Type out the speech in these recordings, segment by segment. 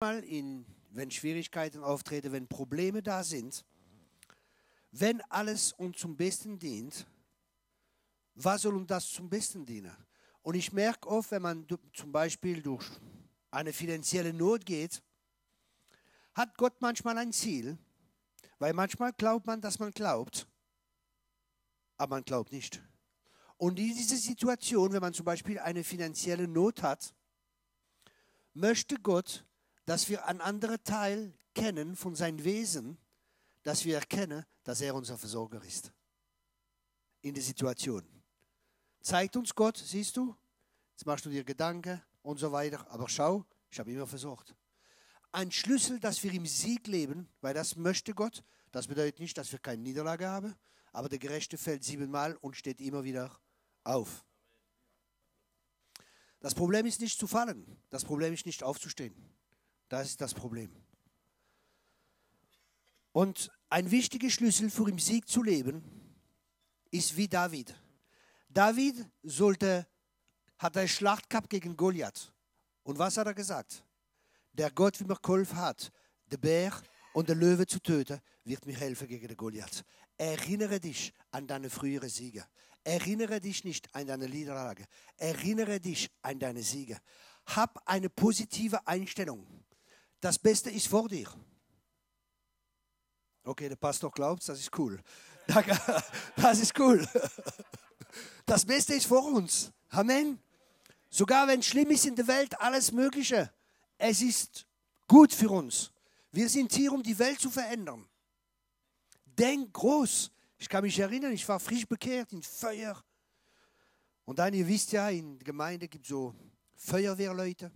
Mal in, wenn Schwierigkeiten auftreten, wenn Probleme da sind, wenn alles uns zum Besten dient, was soll uns das zum Besten dienen? Und ich merke oft, wenn man zum Beispiel durch eine finanzielle Not geht, hat Gott manchmal ein Ziel, weil manchmal glaubt man, dass man glaubt, aber man glaubt nicht. Und in dieser Situation, wenn man zum Beispiel eine finanzielle Not hat, möchte Gott, dass wir einen anderen Teil kennen von seinem Wesen, dass wir erkennen, dass er unser Versorger ist. In der Situation. Zeigt uns Gott, siehst du, jetzt machst du dir Gedanken und so weiter, aber schau, ich habe immer versorgt. Ein Schlüssel, dass wir im Sieg leben, weil das möchte Gott, das bedeutet nicht, dass wir keine Niederlage haben, aber der Gerechte fällt siebenmal und steht immer wieder auf. Das Problem ist nicht zu fallen, das Problem ist nicht aufzustehen. Das ist das Problem. Und ein wichtiger Schlüssel für im Sieg zu leben ist wie David. David sollte, hat eine Schlacht gehabt gegen Goliath. Und was hat er gesagt? Der Gott, wie mir geholfen hat, der Bär und der Löwe zu töten, wird mir helfen gegen den Goliath. Erinnere dich an deine frühere Siege. Erinnere dich nicht an deine Niederlage. Erinnere dich an deine Siege. Hab eine positive Einstellung. Das Beste ist vor dir. Okay, der Pastor glaubt, das ist cool. Das ist cool. Das Beste ist vor uns. Amen. Sogar wenn schlimm ist in der Welt, alles Mögliche. Es ist gut für uns. Wir sind hier, um die Welt zu verändern. Denk groß. Ich kann mich erinnern, ich war frisch bekehrt in Feuer. Und dann, ihr wisst ja, in der Gemeinde gibt es so Feuerwehrleute.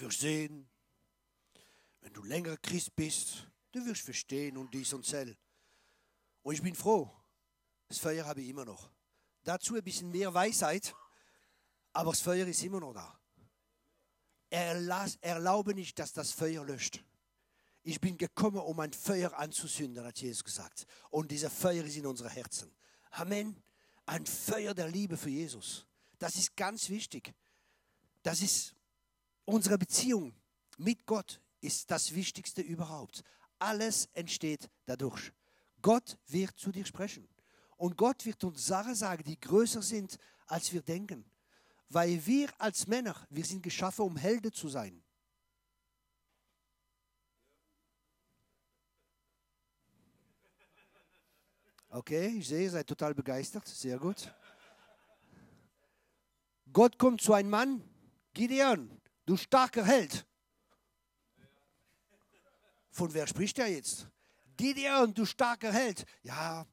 Wirst sehen, wenn du länger Christ bist, du wirst verstehen und dies und das. Und ich bin froh, das Feuer habe ich immer noch. Dazu ein bisschen mehr Weisheit, aber das Feuer ist immer noch da. Erlass, erlaube nicht, dass das Feuer löscht. Ich bin gekommen, um ein Feuer anzusünden, hat Jesus gesagt. Und dieser Feuer ist in unseren Herzen. Amen. Ein Feuer der Liebe für Jesus. Das ist ganz wichtig. Das ist unsere Beziehung mit Gott ist das Wichtigste überhaupt. Alles entsteht dadurch. Gott wird zu dir sprechen. Und Gott wird uns Sachen sagen, die größer sind, als wir denken. Weil wir als Männer, wir sind geschaffen, um Helden zu sein. Okay, ich sehe, ihr seid total begeistert. Sehr gut. Gott kommt zu einem Mann, Gideon, du starker Held. Von wer spricht er jetzt? Gideon, du starker Held. Ja,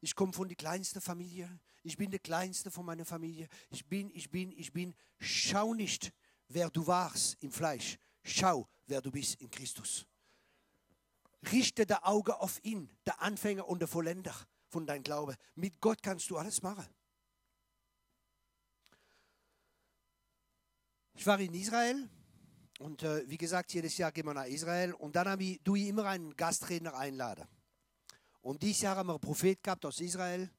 ich komme von der kleinsten Familie. Ich bin der kleinste von meiner Familie. Ich bin, ich bin, ich bin. Schau nicht, wer du warst im Fleisch. Schau, wer du bist in Christus. Richte das Auge auf ihn, der Anfänger und der Vollender von deinem Glaube. Mit Gott kannst du alles machen. Ich war in Israel und äh, wie gesagt, jedes Jahr gehen wir nach Israel und dann habe ich, du immer einen Gastredner einladen. Und dieses Jahr haben wir einen Prophet gehabt aus Israel.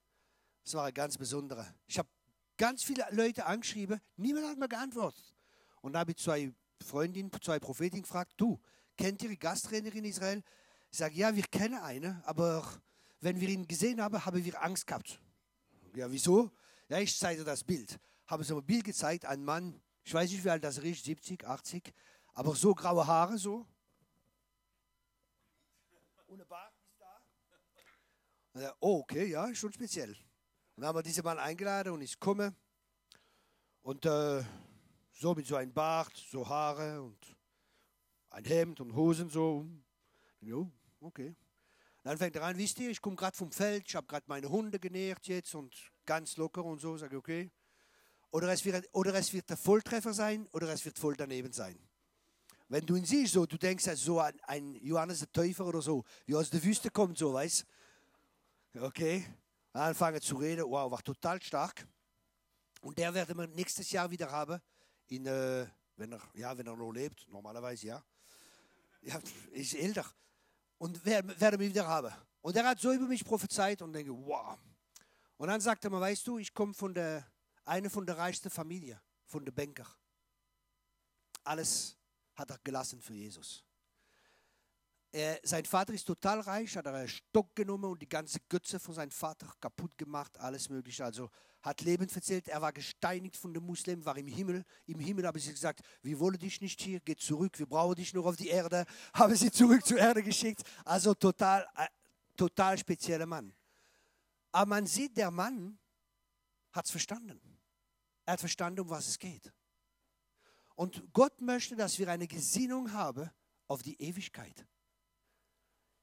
Das war ein ganz besonderer. Ich habe ganz viele Leute angeschrieben, niemand hat mir geantwortet. Und da habe ich zwei Freundinnen, zwei Prophetinnen gefragt, du, kennt ihr die Gastredner in Israel? Ich sage, ja, wir kennen eine, aber wenn wir ihn gesehen haben, haben wir Angst gehabt. Ja, wieso? Ja, ich zeige das Bild. Haben sie mir ein Bild gezeigt, ein Mann, ich weiß nicht, wie alt das ist, 70, 80, aber so graue Haare, so. Ohne Bart. Oh, okay, ja, schon speziell. Und dann haben wir diesen Mann eingeladen und ich komme. Und äh, so mit so einem Bart, so Haare und ein Hemd und Hosen so. Jo, okay. Dann fängt er an, wisst ihr, ich komme gerade vom Feld, ich habe gerade meine Hunde genährt jetzt und ganz locker und so, sage ich, okay. Oder es, wird, oder es wird der Volltreffer sein oder es wird voll daneben sein. Wenn du ihn siehst, so, du denkst also so ein Johannes der Täufer oder so, wie aus der Wüste kommt, so, weißt. Okay, anfangen zu reden, wow, war total stark. Und der werden wir nächstes Jahr wieder haben, in, äh, wenn, er, ja, wenn er noch lebt, normalerweise ja. ja ist älter. Und werden, werden wir wieder haben. Und er hat so über mich prophezeit und denke, wow. Und dann sagte er mir, weißt du, ich komme von der, eine von der reichsten Familie, von der Banker. Alles hat er gelassen für Jesus. Er, sein Vater ist total reich, hat einen Stock genommen und die ganze Götze von seinem Vater kaputt gemacht, alles Mögliche. Also hat Leben verzählt. Er war gesteinigt von den Muslimen, war im Himmel. Im Himmel haben sie gesagt: Wir wollen dich nicht hier, geh zurück, wir brauchen dich nur auf die Erde. Haben sie zurück zur Erde geschickt. Also total, äh, total spezieller Mann. Aber man sieht, der Mann hat es verstanden. Er hat verstanden, um was es geht. Und Gott möchte, dass wir eine Gesinnung haben auf die Ewigkeit.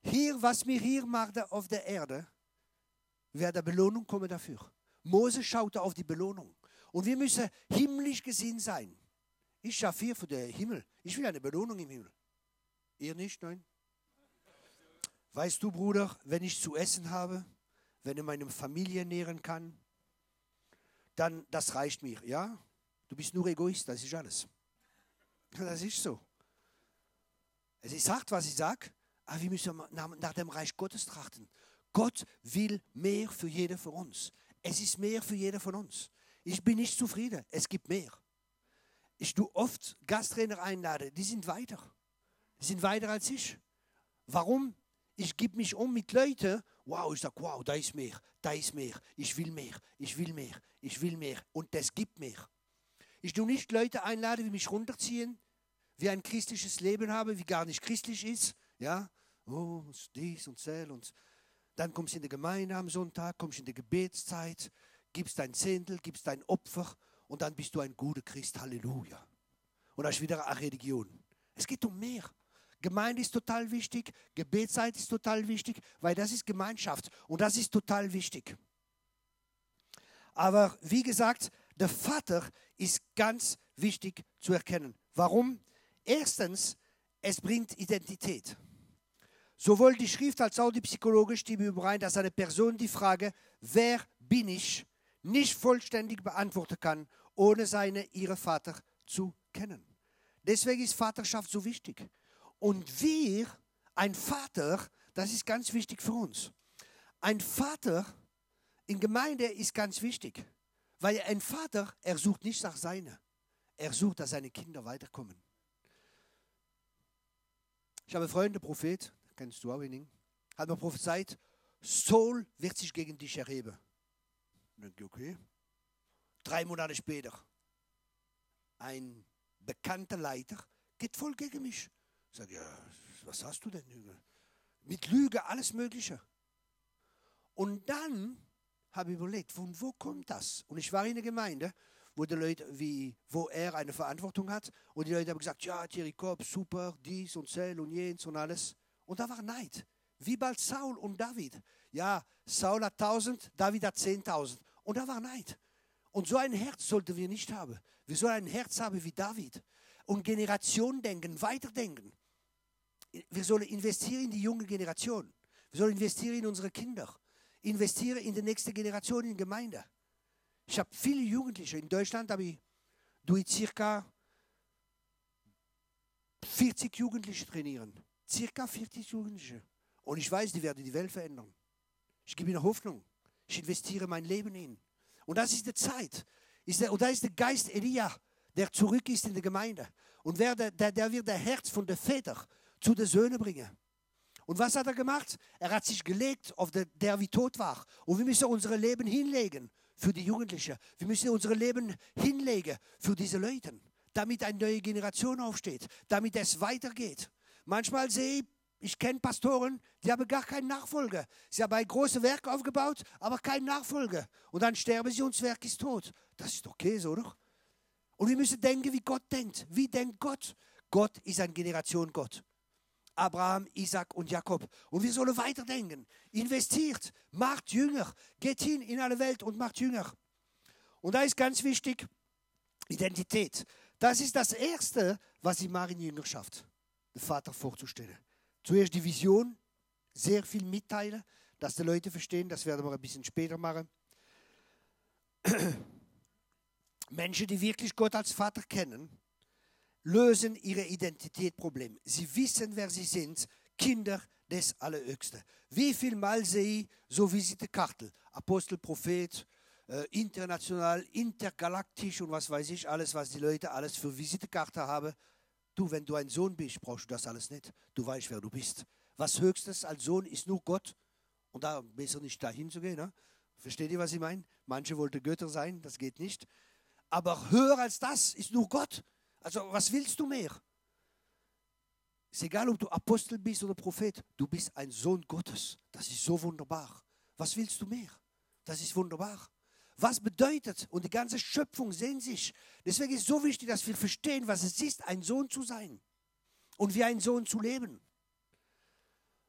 Hier, was wir hier machen auf der Erde, wird der Belohnung kommen dafür. Mose schaute auf die Belohnung. Und wir müssen himmlisch gesehen sein. Ich schaffe hier für den Himmel. Ich will eine Belohnung im Himmel. Ihr nicht, nein? Weißt du, Bruder, wenn ich zu essen habe, wenn ich meine Familie nähren kann, dann das reicht mir. Ja, du bist nur Egoist, das ist alles. Das ist so. Es ist hart, was ich sage, aber wir müssen nach dem Reich Gottes trachten. Gott will mehr für jeder von uns. Es ist mehr für jeder von uns. Ich bin nicht zufrieden. Es gibt mehr. Ich tue oft Gasttrainer einladen, die sind weiter. Die sind weiter als ich. Warum? Ich gebe mich um mit Leuten, wow, ich sage, wow, da ist mehr, da ist mehr, ich will mehr, ich will mehr, ich will mehr und das gibt mehr. Ich tue nicht Leute einladen, die mich runterziehen, wie ein christliches Leben haben, wie gar nicht christlich ist, ja, oh, dies und das und dann kommst du in die Gemeinde am Sonntag, kommst in die Gebetszeit, gibst dein Zehntel, gibst dein Opfer und dann bist du ein guter Christ. Halleluja. Und das ist wieder eine Religion. Es geht um mehr. Gemeinde ist total wichtig, Gebetszeit ist total wichtig, weil das ist Gemeinschaft und das ist total wichtig. Aber wie gesagt, der Vater ist ganz wichtig zu erkennen. Warum? Erstens, es bringt Identität. Sowohl die Schrift als auch die Psychologie stimmen überein, dass eine Person die Frage, wer bin ich, nicht vollständig beantworten kann, ohne seine, ihre Vater zu kennen. Deswegen ist Vaterschaft so wichtig. Und wir, ein Vater, das ist ganz wichtig für uns. Ein Vater in Gemeinde ist ganz wichtig, weil ein Vater, er sucht nicht nach seine, er sucht, dass seine Kinder weiterkommen. Ich habe einen Freund, der Prophet, kennst du auch ihn, hat mir prophezeit, Saul wird sich gegen dich erheben. denke okay. Drei Monate später, ein bekannter Leiter geht voll gegen mich. Sage, ja, was hast du denn? Mit Lüge, alles Mögliche. Und dann habe ich überlegt, von wo kommt das? Und ich war in der Gemeinde, wo die Leute, wie, wo er eine Verantwortung hat, und die Leute haben gesagt, ja, Thierry Kopp, super, dies und Zell und jens und alles. Und da war Neid. Wie bald Saul und David. Ja, Saul hat 1000, David hat 10.000. Und da war Neid. Und so ein Herz sollten wir nicht haben. Wir sollen ein Herz haben wie David. Und Generation denken, weiterdenken. Wir sollen investieren in die junge Generation. Wir sollen investieren in unsere Kinder. Investieren in die nächste Generation in die Gemeinde. Ich habe viele Jugendliche. In Deutschland habe ich durch circa 40 Jugendliche trainieren circa 40 Jugendliche. Und ich weiß, die werden die Welt verändern. Ich gebe ihnen Hoffnung. Ich investiere mein Leben in. Und das ist die Zeit. Ist der, und da ist der Geist Elia, der zurück ist in der Gemeinde. Und wer, der, der wird der Herz von der Väter zu den Söhnen bringen. Und was hat er gemacht? Er hat sich gelegt auf der, der wie tot war. Und wir müssen unser Leben hinlegen für die Jugendlichen. Wir müssen unser Leben hinlegen für diese Leute, damit eine neue Generation aufsteht, damit es weitergeht. Manchmal sehe ich, ich kenne Pastoren, die haben gar keinen Nachfolger. Sie haben ein großes Werk aufgebaut, aber keinen Nachfolger. Und dann sterben sie und das Werk ist tot. Das ist okay so, oder? Und wir müssen denken, wie Gott denkt. Wie denkt Gott? Gott ist eine Generation Gott. Abraham, Isaac und Jakob. Und wir sollen weiterdenken. Investiert, macht Jünger, geht hin in alle Welt und macht Jünger. Und da ist ganz wichtig Identität. Das ist das Erste, was sie machen in Jüngerschaft den Vater vorzustellen. Zuerst die Vision, sehr viel mitteilen, dass die Leute verstehen, das werden wir ein bisschen später machen. Menschen, die wirklich Gott als Vater kennen, lösen ihre Identitätsprobleme. Sie wissen, wer sie sind, Kinder des Allerhöchsten. Wie viel Mal sehe ich so Visitekarten, Apostel, Prophet, äh, international, intergalaktisch und was weiß ich, alles, was die Leute alles für Visitekarte haben, Du, wenn du ein Sohn bist, brauchst du das alles nicht. Du weißt, wer du bist. Was Höchstes als Sohn ist nur Gott. Und da besser nicht dahin zu gehen. Ne? Versteht ihr, was ich meine? Manche wollten Götter sein, das geht nicht. Aber höher als das ist nur Gott. Also was willst du mehr? Ist egal, ob du Apostel bist oder Prophet, du bist ein Sohn Gottes. Das ist so wunderbar. Was willst du mehr? Das ist wunderbar. Was bedeutet, und die ganze Schöpfung sehen sich. Deswegen ist es so wichtig, dass wir verstehen, was es ist, ein Sohn zu sein und wie ein Sohn zu leben.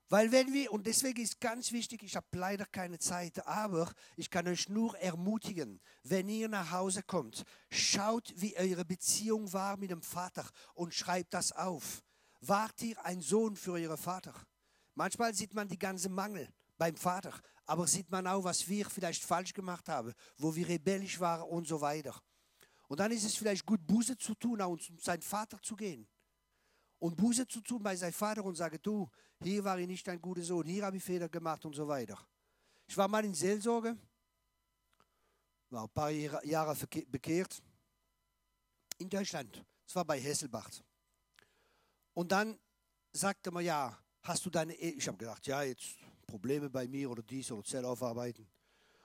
Weil wenn wir, und deswegen ist ganz wichtig, ich habe leider keine Zeit, aber ich kann euch nur ermutigen, wenn ihr nach Hause kommt, schaut, wie eure Beziehung war mit dem Vater und schreibt das auf. Wart ihr ein Sohn für euren Vater? Manchmal sieht man die ganze Mangel beim Vater, aber sieht man auch, was wir vielleicht falsch gemacht haben, wo wir rebellisch waren und so weiter. Und dann ist es vielleicht gut, Buße zu tun und zu seinem Vater zu gehen. Und Buße zu tun bei seinem Vater und sagen, du, hier war ich nicht ein guter Sohn, hier habe ich Fehler gemacht und so weiter. Ich war mal in Seelsorge, war ein paar Jahre bekehrt, in Deutschland. Das war bei Hesselbach. Und dann sagte man, ja, hast du deine, e ich habe gedacht, ja, jetzt Probleme bei mir oder dies oder Zell aufarbeiten.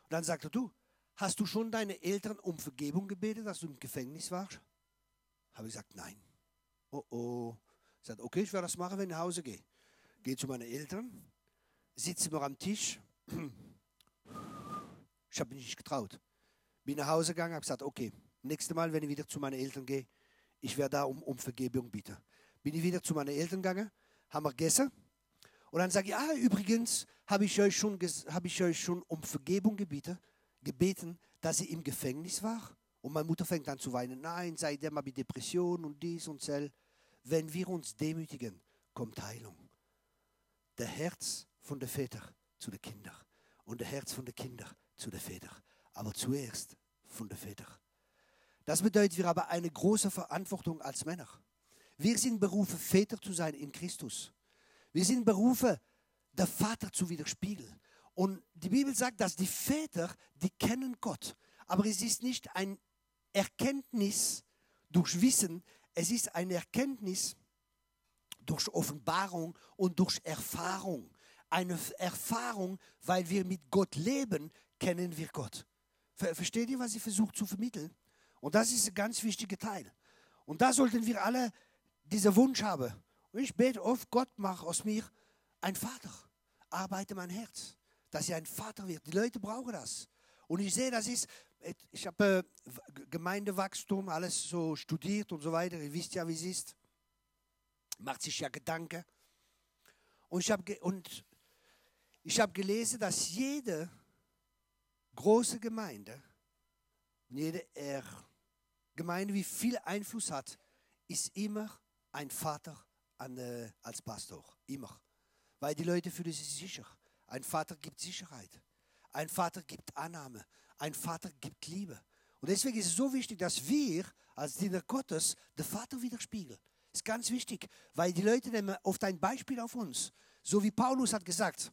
Und dann sagte du, hast du schon deine Eltern um Vergebung gebetet, dass du im Gefängnis warst? Habe ich gesagt, nein. Oh oh. Ich sagte, okay, ich werde das machen, wenn ich nach Hause gehe. Gehe zu meinen Eltern, sitze mir am Tisch. Ich habe mich nicht getraut. Bin nach Hause gegangen, habe gesagt, okay, nächstes Mal, wenn ich wieder zu meinen Eltern gehe, ich werde da um, um Vergebung bitten. Bin ich wieder zu meinen Eltern gegangen, haben wir gegessen, und dann sage ich, ah, übrigens habe ich, euch schon, hab ich euch schon um Vergebung gebeten, gebeten, dass sie im Gefängnis war. Und meine Mutter fängt an zu weinen. Nein, sei der mal mit Depression und dies und das. Wenn wir uns demütigen, kommt Heilung. Der Herz von der Väter zu den Kindern und der Herz von den Kindern zu den Vätern. Aber zuerst von den Vätern. Das bedeutet, wir haben eine große Verantwortung als Männer. Wir sind berufen, Väter zu sein in Christus. Wir sind berufen, der Vater zu widerspiegeln. Und die Bibel sagt, dass die Väter, die kennen Gott. Aber es ist nicht ein Erkenntnis durch Wissen, es ist eine Erkenntnis durch Offenbarung und durch Erfahrung. Eine Erfahrung, weil wir mit Gott leben, kennen wir Gott. Versteht ihr, was ich versuche zu vermitteln? Und das ist ein ganz wichtiger Teil. Und da sollten wir alle diesen Wunsch haben. Und ich bete oft, Gott, mach aus mir ein Vater. Arbeite mein Herz, dass ich ein Vater wird. Die Leute brauchen das. Und ich sehe, das ist, ich habe äh, Gemeindewachstum, alles so studiert und so weiter. Ihr wisst ja, wie es ist. Macht sich ja Gedanken. Und ich habe und ich habe gelesen, dass jede große Gemeinde, jede er Gemeinde, wie viel Einfluss hat, ist immer ein Vater an, äh, als Pastor. Immer. Weil die Leute fühlen sich sicher. Ein Vater gibt Sicherheit. Ein Vater gibt Annahme. Ein Vater gibt Liebe. Und deswegen ist es so wichtig, dass wir als Diener Gottes den Vater widerspiegeln. Das ist ganz wichtig, weil die Leute nehmen oft ein Beispiel auf uns. So wie Paulus hat gesagt,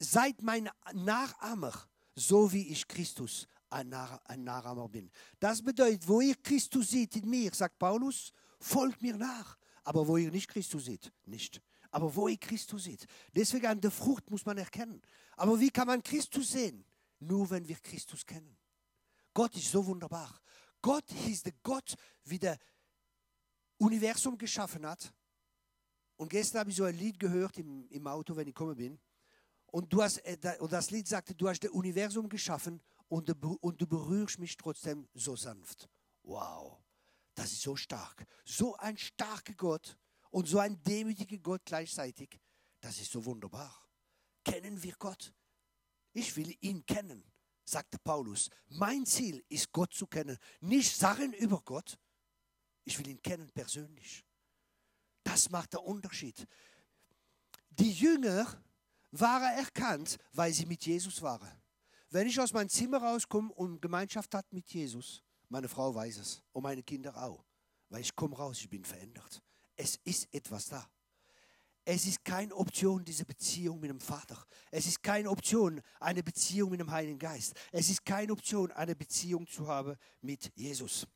seid mein Nachahmer, so wie ich Christus ein, Nachahmer bin. Das bedeutet, wo ihr Christus seht in mir, sagt Paulus, folgt mir nach. Aber wo ihr nicht Christus seht, nicht. Aber wo ihr Christus seht. Deswegen an der Frucht muss man erkennen. Aber wie kann man Christus sehen? Nur wenn wir Christus kennen. Gott ist so wunderbar. Gott ist der Gott, wie der Universum geschaffen hat. Und gestern habe ich so ein Lied gehört im, im Auto, wenn ich gekommen bin. Und, du hast, äh, und das Lied sagte, du hast das Universum geschaffen und, und du berührst mich trotzdem so sanft. Wow. Das ist so stark. So ein starker Gott und so ein demütiger Gott gleichzeitig. Das ist so wunderbar. Kennen wir Gott? Ich will ihn kennen, sagte Paulus. Mein Ziel ist, Gott zu kennen. Nicht Sachen über Gott. Ich will ihn kennen persönlich. Das macht der Unterschied. Die Jünger waren erkannt, weil sie mit Jesus waren. Wenn ich aus meinem Zimmer rauskomme und Gemeinschaft hat mit Jesus, meine Frau weiß es und meine Kinder auch, weil ich komme raus, ich bin verändert. Es ist etwas da. Es ist keine Option, diese Beziehung mit dem Vater. Es ist keine Option, eine Beziehung mit dem Heiligen Geist. Es ist keine Option, eine Beziehung zu haben mit Jesus.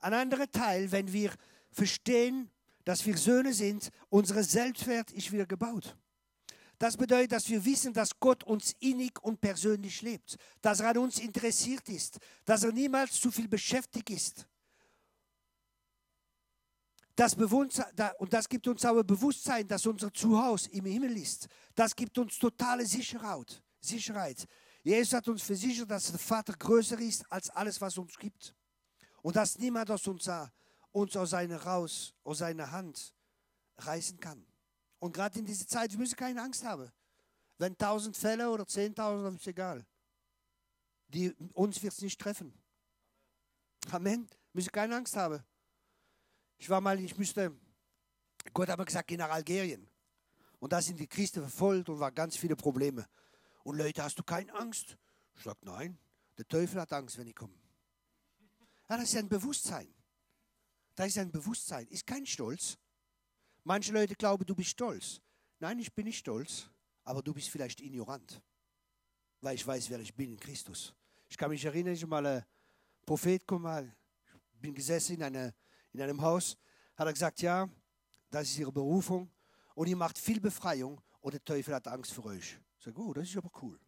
Ein anderer Teil, wenn wir verstehen, dass wir Söhne sind, unser Selbstwert ist wieder gebaut. Das bedeutet, dass wir wissen, dass Gott uns innig und persönlich lebt, dass er an uns interessiert ist, dass er niemals zu viel beschäftigt ist. Das und das gibt uns ein Bewusstsein, dass unser Zuhause im Himmel ist. Das gibt uns totale Sicherheit. Sicherheit. Jesus hat uns versichert, dass der Vater größer ist als alles, was uns gibt. Und dass niemand aus uns, uns aus, seiner, raus, aus seiner Hand reißen kann. Und gerade in dieser Zeit, wir müssen keine Angst haben. Wenn tausend Fälle oder zehntausend, ist egal. Die, uns wird es nicht treffen. Amen. Wir müssen keine Angst haben. Ich war mal, ich müsste, Gott hat mir gesagt, geh nach Algerien. Und da sind die Christen verfolgt und waren ganz viele Probleme. Und Leute, hast du keine Angst? Ich sage, nein, der Teufel hat Angst, wenn ich komme. Ja, das ist ein Bewusstsein. Das ist ein Bewusstsein, ist kein Stolz. Manche Leute glauben, du bist stolz. Nein, ich bin nicht stolz, aber du bist vielleicht ignorant, weil ich weiß, wer ich bin in Christus. Ich kann mich erinnern, ich mal ein Prophet kam mal, ich bin gesessen in, eine, in einem Haus, hat er gesagt, ja, das ist ihre Berufung und ihr macht viel Befreiung und der Teufel hat Angst vor euch. Ich sage, oh, das ist aber cool.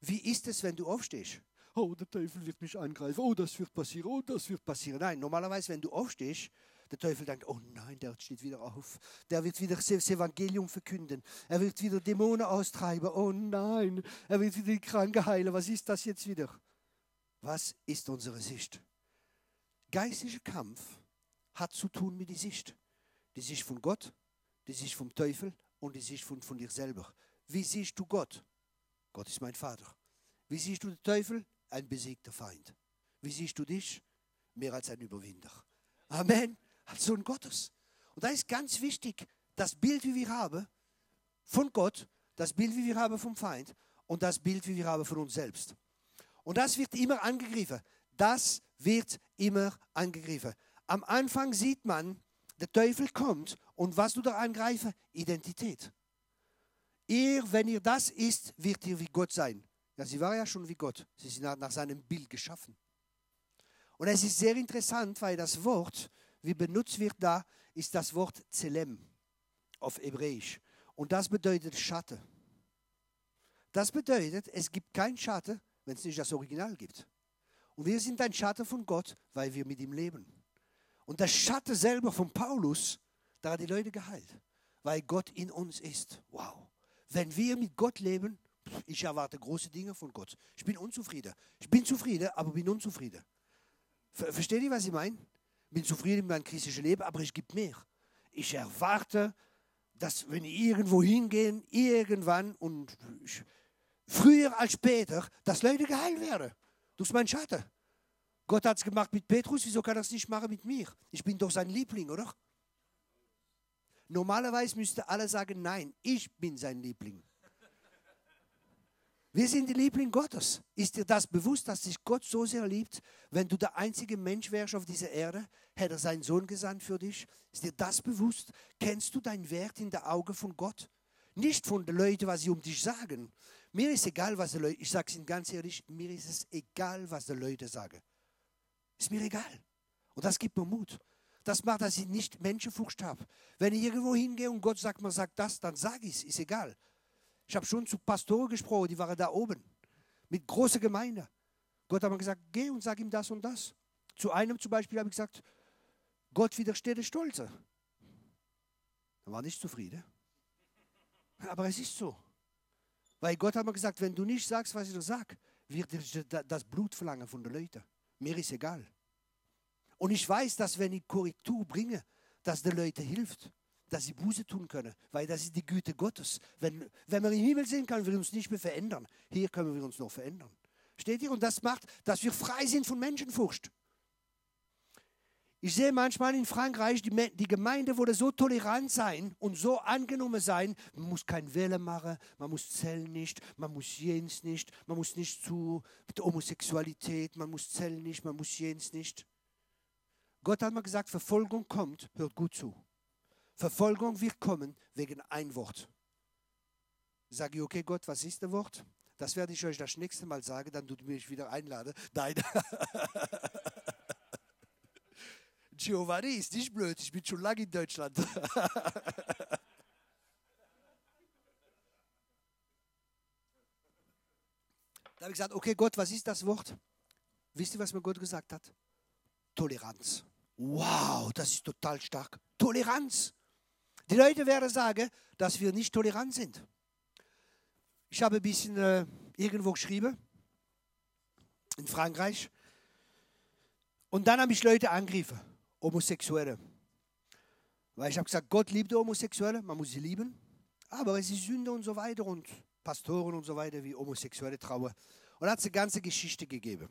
Wie ist es, wenn du aufstehst? Oh, der Teufel wird mich angreifen. Oh, das wird passieren. Oh, das wird passieren. Nein, normalerweise, wenn du aufstehst, der Teufel denkt, oh nein, der steht wieder auf. Der wird wieder das Evangelium verkünden. Er wird wieder Dämonen austreiben. Oh nein, er wird wieder die Kranke heilen. Was ist das jetzt wieder? Was ist unsere Sicht? Geistlicher Kampf hat zu tun mit der Sicht. Die Sicht von Gott, die Sicht vom Teufel und die Sicht von, von dir selber. Wie siehst du Gott? Gott ist mein Vater. Wie siehst du den Teufel? Ein besiegter Feind. Wie siehst du dich? Mehr als ein Überwinder. Amen als Sohn Gottes. Und da ist ganz wichtig, das Bild, wie wir haben von Gott, das Bild, wie wir haben vom Feind und das Bild, wie wir haben von uns selbst. Und das wird immer angegriffen. Das wird immer angegriffen. Am Anfang sieht man, der Teufel kommt und was du da angreifen? Identität. Ihr, wenn ihr das ist, wird ihr wie Gott sein. Ja, sie war ja schon wie Gott. Sie sind nach seinem Bild geschaffen. Und es ist sehr interessant, weil das Wort wie benutzt wird da, ist das Wort Zelem auf Hebräisch. Und das bedeutet Schatten. Das bedeutet, es gibt keinen Schatten, wenn es nicht das Original gibt. Wir sind ein Schatten von Gott, weil wir mit ihm leben. Und der Schatten selber von Paulus, da hat die Leute geheilt, weil Gott in uns ist. Wow. Wenn wir mit Gott leben, ich erwarte große Dinge von Gott. Ich bin unzufrieden. Ich bin zufrieden, aber bin unzufrieden. Versteht ihr, was ich meine? bin zufrieden mit meinem christlichen Leben, aber ich gebe mehr. Ich erwarte, dass wenn ich irgendwo hingehen, irgendwann und früher als später, dass Leute geheilt werden. Durch meinen Schatten. Gott hat es gemacht mit Petrus, wieso kann er es nicht machen mit mir? Ich bin doch sein Liebling, oder? Normalerweise müsste alle sagen, nein, ich bin sein Liebling. Wir sind die Liebling Gottes. Ist dir das bewusst, dass dich Gott so sehr liebt? Wenn du der einzige Mensch wärst auf dieser Erde, hätte er seinen Sohn gesandt für dich. Ist dir das bewusst? Kennst du deinen Wert in der Augen von Gott? Nicht von den Leuten, was sie um dich sagen. Mir ist egal, was die Leute, ich sage es Ihnen ganz ehrlich, mir ist es egal, was die Leute sagen. Ist mir egal. Und das gibt mir Mut. Das macht, dass ich nicht Menschenfurcht habe. Wenn ich irgendwo hingehe und Gott sagt, man sagt das, dann sage ich es, ist egal. Ich habe schon zu Pastoren gesprochen, die waren da oben, mit großer Gemeinde. Gott hat mir gesagt, geh und sag ihm das und das. Zu einem zum Beispiel habe ich gesagt, Gott widersteht der Stolze. Er war nicht zufrieden. Aber es ist so. Weil Gott hat mir gesagt, wenn du nicht sagst, was ich dir sage, wird das Blut verlangen von den Leuten. Mir ist egal. Und ich weiß, dass wenn ich Korrektur bringe, dass den Leuten hilft dass sie Buße tun können, weil das ist die Güte Gottes. Wenn, wenn wir im Himmel sind, können wir uns nicht mehr verändern. Hier können wir uns noch verändern. Steht ihr? Und das macht, dass wir frei sind von Menschenfurcht. Ich sehe manchmal in Frankreich, die, die Gemeinde wurde so tolerant sein und so angenommen sein, man muss kein Wähler machen, man muss Zellen nicht, man muss jens nicht, man muss nicht zu Homosexualität, man muss Zellen nicht, man muss jens nicht. Gott hat mir gesagt, Verfolgung kommt, hört gut zu. Verfolgung wird kommen wegen ein Wort. Sage ich, okay Gott, was ist das Wort? Das werde ich euch das nächste Mal sagen, dann tut mich wieder einladen. Nein. Giovanni ist nicht blöd, ich bin schon lange in Deutschland. Da habe ich gesagt, okay Gott, was ist das Wort? Wisst ihr, was mir Gott gesagt hat? Toleranz. Wow, das ist total stark. Toleranz. Die Leute werden sagen, dass wir nicht tolerant sind. Ich habe ein bisschen äh, irgendwo geschrieben, in Frankreich. Und dann habe ich Leute angegriffen, Homosexuelle. Weil ich habe gesagt, Gott liebt Homosexuelle, man muss sie lieben. Aber es ist Sünde und so weiter und Pastoren und so weiter, wie Homosexuelle trauen. Und hat es eine ganze Geschichte gegeben.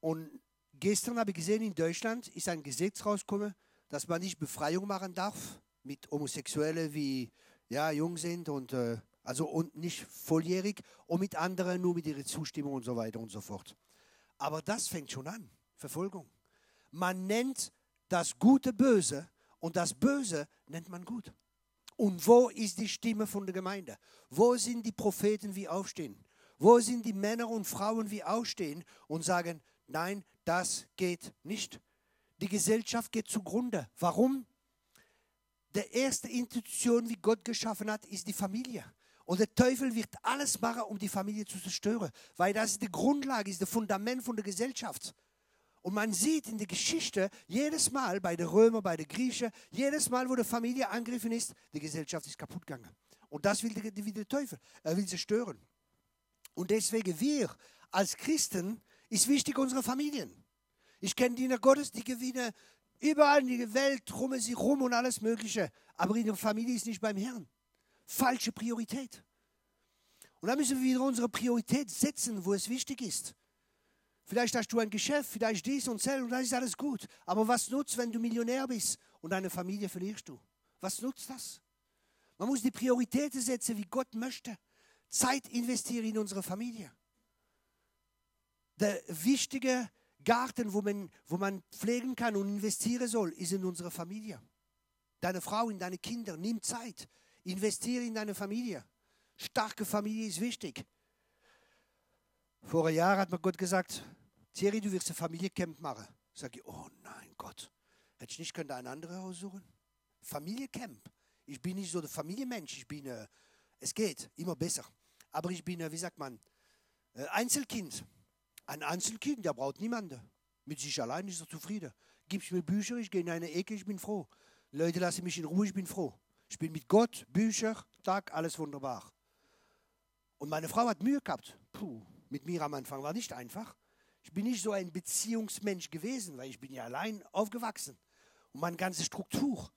Und gestern habe ich gesehen, in Deutschland ist ein Gesetz rausgekommen, dass man nicht Befreiung machen darf mit Homosexuellen, wie ja, jung sind und äh, also und nicht volljährig und mit anderen nur mit ihrer Zustimmung und so weiter und so fort. Aber das fängt schon an, Verfolgung. Man nennt das Gute böse und das Böse nennt man gut. Und wo ist die Stimme von der Gemeinde? Wo sind die Propheten, wie aufstehen? Wo sind die Männer und Frauen, wie aufstehen und sagen, nein, das geht nicht. Die Gesellschaft geht zugrunde. Warum? Die erste Institution, wie Gott geschaffen hat, ist die Familie. Und der Teufel wird alles machen, um die Familie zu zerstören, weil das ist die Grundlage, ist das Fundament von der Gesellschaft. Und man sieht in der Geschichte, jedes Mal bei den Römern, bei den Griechen, jedes Mal, wo die Familie angegriffen ist, die Gesellschaft ist kaputt gegangen. Und das will der, will der Teufel. Er will sie stören. Und deswegen wir als Christen ist wichtig unsere Familien. Ich kenne Diener Gottes, die gewinnen überall in der Welt, rum sie rum und alles Mögliche. Aber ihre Familie ist nicht beim Herrn. Falsche Priorität. Und da müssen wir wieder unsere Priorität setzen, wo es wichtig ist. Vielleicht hast du ein Geschäft, vielleicht dies und das und das ist alles gut. Aber was nutzt, wenn du Millionär bist und deine Familie verlierst du? Was nutzt das? Man muss die Prioritäten setzen, wie Gott möchte. Zeit investieren in unsere Familie. Der wichtige Garten, wo man, wo man pflegen kann und investieren soll, ist in unsere Familie. Deine Frau, in deine Kinder, nimm Zeit. Investiere in deine Familie. Starke Familie ist wichtig. Vor einem Jahr hat mir Gott gesagt, Thierry, du wirst ein Familiencamp machen. Sag ich, oh nein, Gott. Hätte ich nicht können eine andere aussuchen? Familiencamp. Ich bin nicht so der Familienmensch. Ich bin, äh, es geht immer besser. Aber ich bin, äh, wie sagt man, äh, Einzelkind. Ein Einzelkind, der braucht niemanden. Mit sich allein ist er zufrieden. Gibst mir Bücher, ich gehe in eine Ecke, ich bin froh. Leute lassen mich in Ruhe, ich bin froh. Ich bin mit Gott, Bücher, Tag, alles wunderbar. Und meine Frau hat Mühe gehabt. Puh, mit mir am Anfang war nicht einfach. Ich bin nicht so ein Beziehungsmensch gewesen, weil ich bin ja allein aufgewachsen. Und meine ganze Struktur.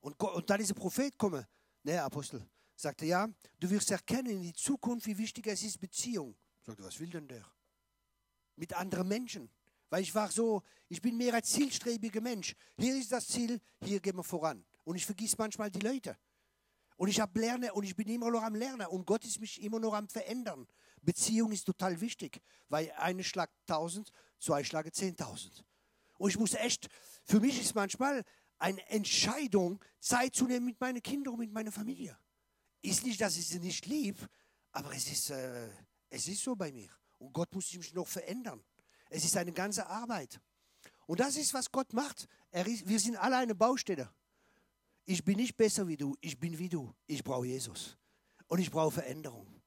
Und, Gott, und dann ist der Prophet komme, ne, Apostel, sagte, ja, du wirst erkennen in die Zukunft, wie wichtig es ist, Beziehung. Sagte, was will denn der? Mit anderen Menschen. Weil ich war so, ich bin mehr ein zielstrebiger Mensch. Hier ist das Ziel, hier gehen wir voran. Und ich vergieße manchmal die Leute. Und ich habe Lernen und ich bin immer noch am Lernen und Gott ist mich immer noch am Verändern. Beziehung ist total wichtig, weil eine schlagt 1000, zwei schlagen 10.000. Und ich muss echt, für mich ist manchmal eine Entscheidung, Zeit zu nehmen mit meinen Kindern und mit meiner Familie. Ist nicht, dass ich sie nicht lieb, aber es ist, äh, es ist so bei mir. Und Gott muss mich noch verändern. Es ist eine ganze Arbeit. Und das ist, was Gott macht. Ist, wir sind alle eine Baustelle. Ich bin nicht besser wie du, ich bin wie du. Ich brauche Jesus. Und ich brauche Veränderung.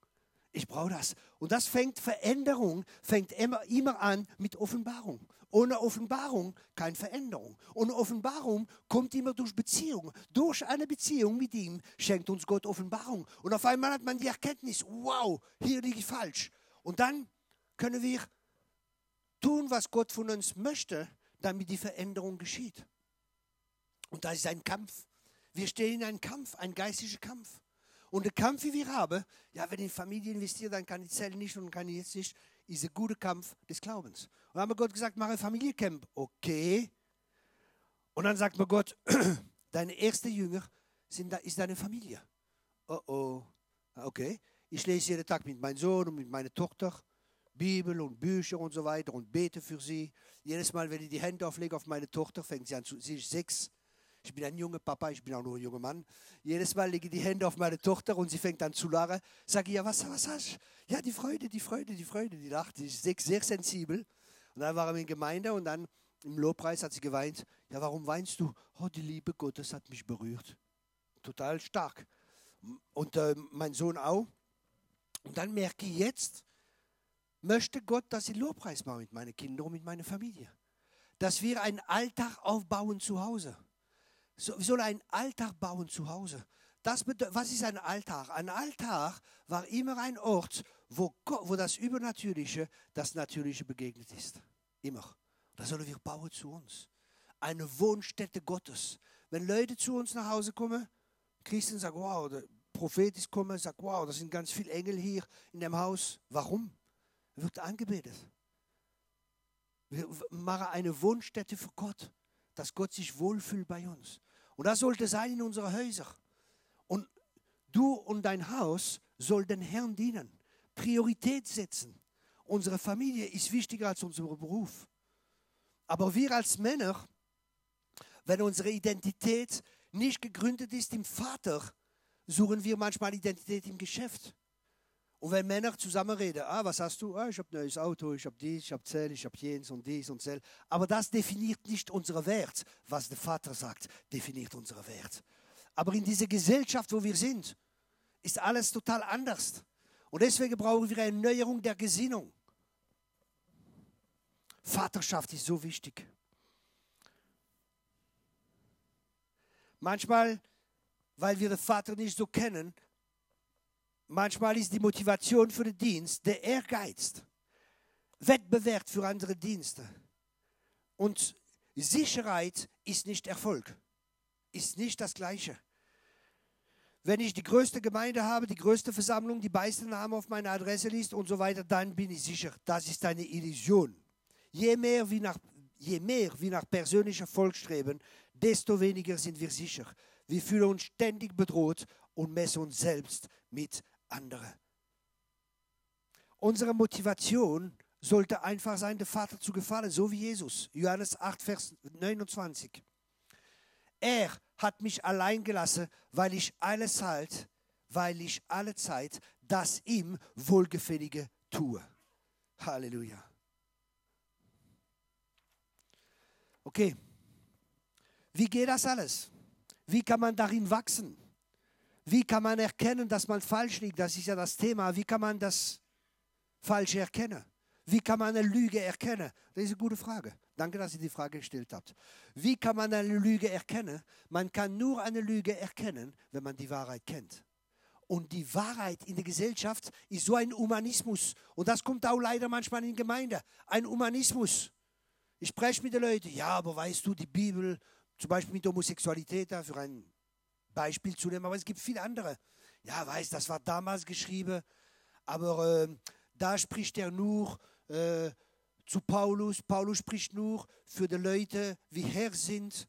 Ich brauche das. Und das fängt, Veränderung fängt immer, immer an mit Offenbarung. Ohne Offenbarung keine Veränderung. Und Offenbarung kommt immer durch Beziehung. Durch eine Beziehung mit ihm schenkt uns Gott Offenbarung. Und auf einmal hat man die Erkenntnis, wow, hier liege ich falsch. Und dann können wir tun, was Gott von uns möchte, damit die Veränderung geschieht. Und das ist ein Kampf. Wir stehen in einem Kampf, ein geistlicher Kampf. Und der Kampf, wie wir haben, ja, wenn ich in Familie investiere, dann kann ich zählen nicht und kann ich jetzt nicht, ist ein guter Kampf des Glaubens. Und dann haben wir Gott gesagt, mache ein Familiencamp. Okay. Und dann sagt mir Gott, deine erste Jünger sind, ist deine Familie. Oh oh. Okay. Ich lese jeden Tag mit meinem Sohn und mit meiner Tochter Bibel und Bücher und so weiter und bete für sie. Jedes Mal, wenn ich die Hände auflege auf meine Tochter, fängt sie an zu, sie ist sechs, ich bin ein junger Papa, ich bin auch nur ein junger Mann. Jedes Mal lege ich die Hände auf meine Tochter und sie fängt an zu lachen. Sage ich, ja, was, was hast du? Ja, die Freude, die Freude, die Freude. Die lacht, die ist sehr, sehr sensibel. Und dann waren wir in Gemeinde und dann Im Lobpreis hat sie geweint. Ja, warum weinst du? Oh, die Liebe Gottes hat mich berührt. Total stark. Und äh, mein Sohn auch. Und dann merke ich jetzt, möchte Gott, dass ich Lobpreis mache mit meinen Kindern und mit meiner Familie. Dass wir einen Alltag aufbauen zu Hause. So, sollen einen Alltag bauen zu Hause. Das was ist ein Alltag? Ein Alltag war immer ein Ort, wo, wo das Übernatürliche das Natürliche begegnet ist. Immer. Da sollen wir bauen zu uns. Eine Wohnstätte Gottes. Wenn Leute zu uns nach Hause kommen, Christen sagen, wow, der Prophet ist gekommen, sagt, wow, da sind ganz viele Engel hier in dem Haus. Warum? Wird angebetet. Wir machen eine Wohnstätte für Gott, dass Gott sich wohlfühlt bei uns. Und das sollte sein in unseren Häusern. Und du und dein Haus soll den Herrn dienen, Priorität setzen. Unsere Familie ist wichtiger als unser Beruf. Aber wir als Männer, wenn unsere Identität nicht gegründet ist im Vater, suchen wir manchmal Identität im Geschäft. Und wenn Männer zusammenreden, ah, was hast du? Ah, ich habe ein neues Auto, ich habe dies, ich habe Zell, ich habe jenes und dies und Zell. Aber das definiert nicht unseren Wert. Was der Vater sagt, definiert unseren Wert. Aber in dieser Gesellschaft, wo wir sind, ist alles total anders. Und deswegen brauchen wir eine Neuerung der Gesinnung. Vaterschaft ist so wichtig. Manchmal, weil wir den Vater nicht so kennen, manchmal ist die Motivation für den Dienst der Ehrgeiz, Wettbewerb für andere Dienste. Und Sicherheit ist nicht Erfolg, ist nicht das Gleiche. Wenn ich die größte Gemeinde habe, die größte Versammlung, die meisten Namen auf meiner Adresse liest und so weiter, dann bin ich sicher. Das ist eine Illusion. Je mehr wir nach, je mehr wir nach persönlicher Erfolg streben, desto weniger sind wir sicher. Wir fühlen uns ständig bedroht und messen uns selbst mit anderen. Unsere Motivation sollte einfach sein, dem Vater zu gefallen, so wie Jesus. Johannes 8, Vers 29. Er hat mich allein gelassen, weil ich alle Zeit, weil ich alle Zeit das ihm Wohlgefällige tue. Halleluja. Okay, wie geht das alles? Wie kann man darin wachsen? Wie kann man erkennen, dass man falsch liegt? Das ist ja das Thema. Wie kann man das Falsche erkennen? Wie kann man eine Lüge erkennen? Das ist eine gute Frage. Danke, dass ihr die Frage gestellt habt. Wie kann man eine Lüge erkennen? Man kann nur eine Lüge erkennen, wenn man die Wahrheit kennt. Und die Wahrheit in der Gesellschaft ist so ein Humanismus. Und das kommt auch leider manchmal in Gemeinde. Ein Humanismus. Ich spreche mit den Leuten, ja, aber weißt du, die Bibel, zum Beispiel mit Homosexualität, für ein Beispiel zu nehmen, aber es gibt viele andere. Ja, weißt das war damals geschrieben, aber äh, da spricht er nur äh, zu Paulus. Paulus spricht nur für die Leute, wie Herr sind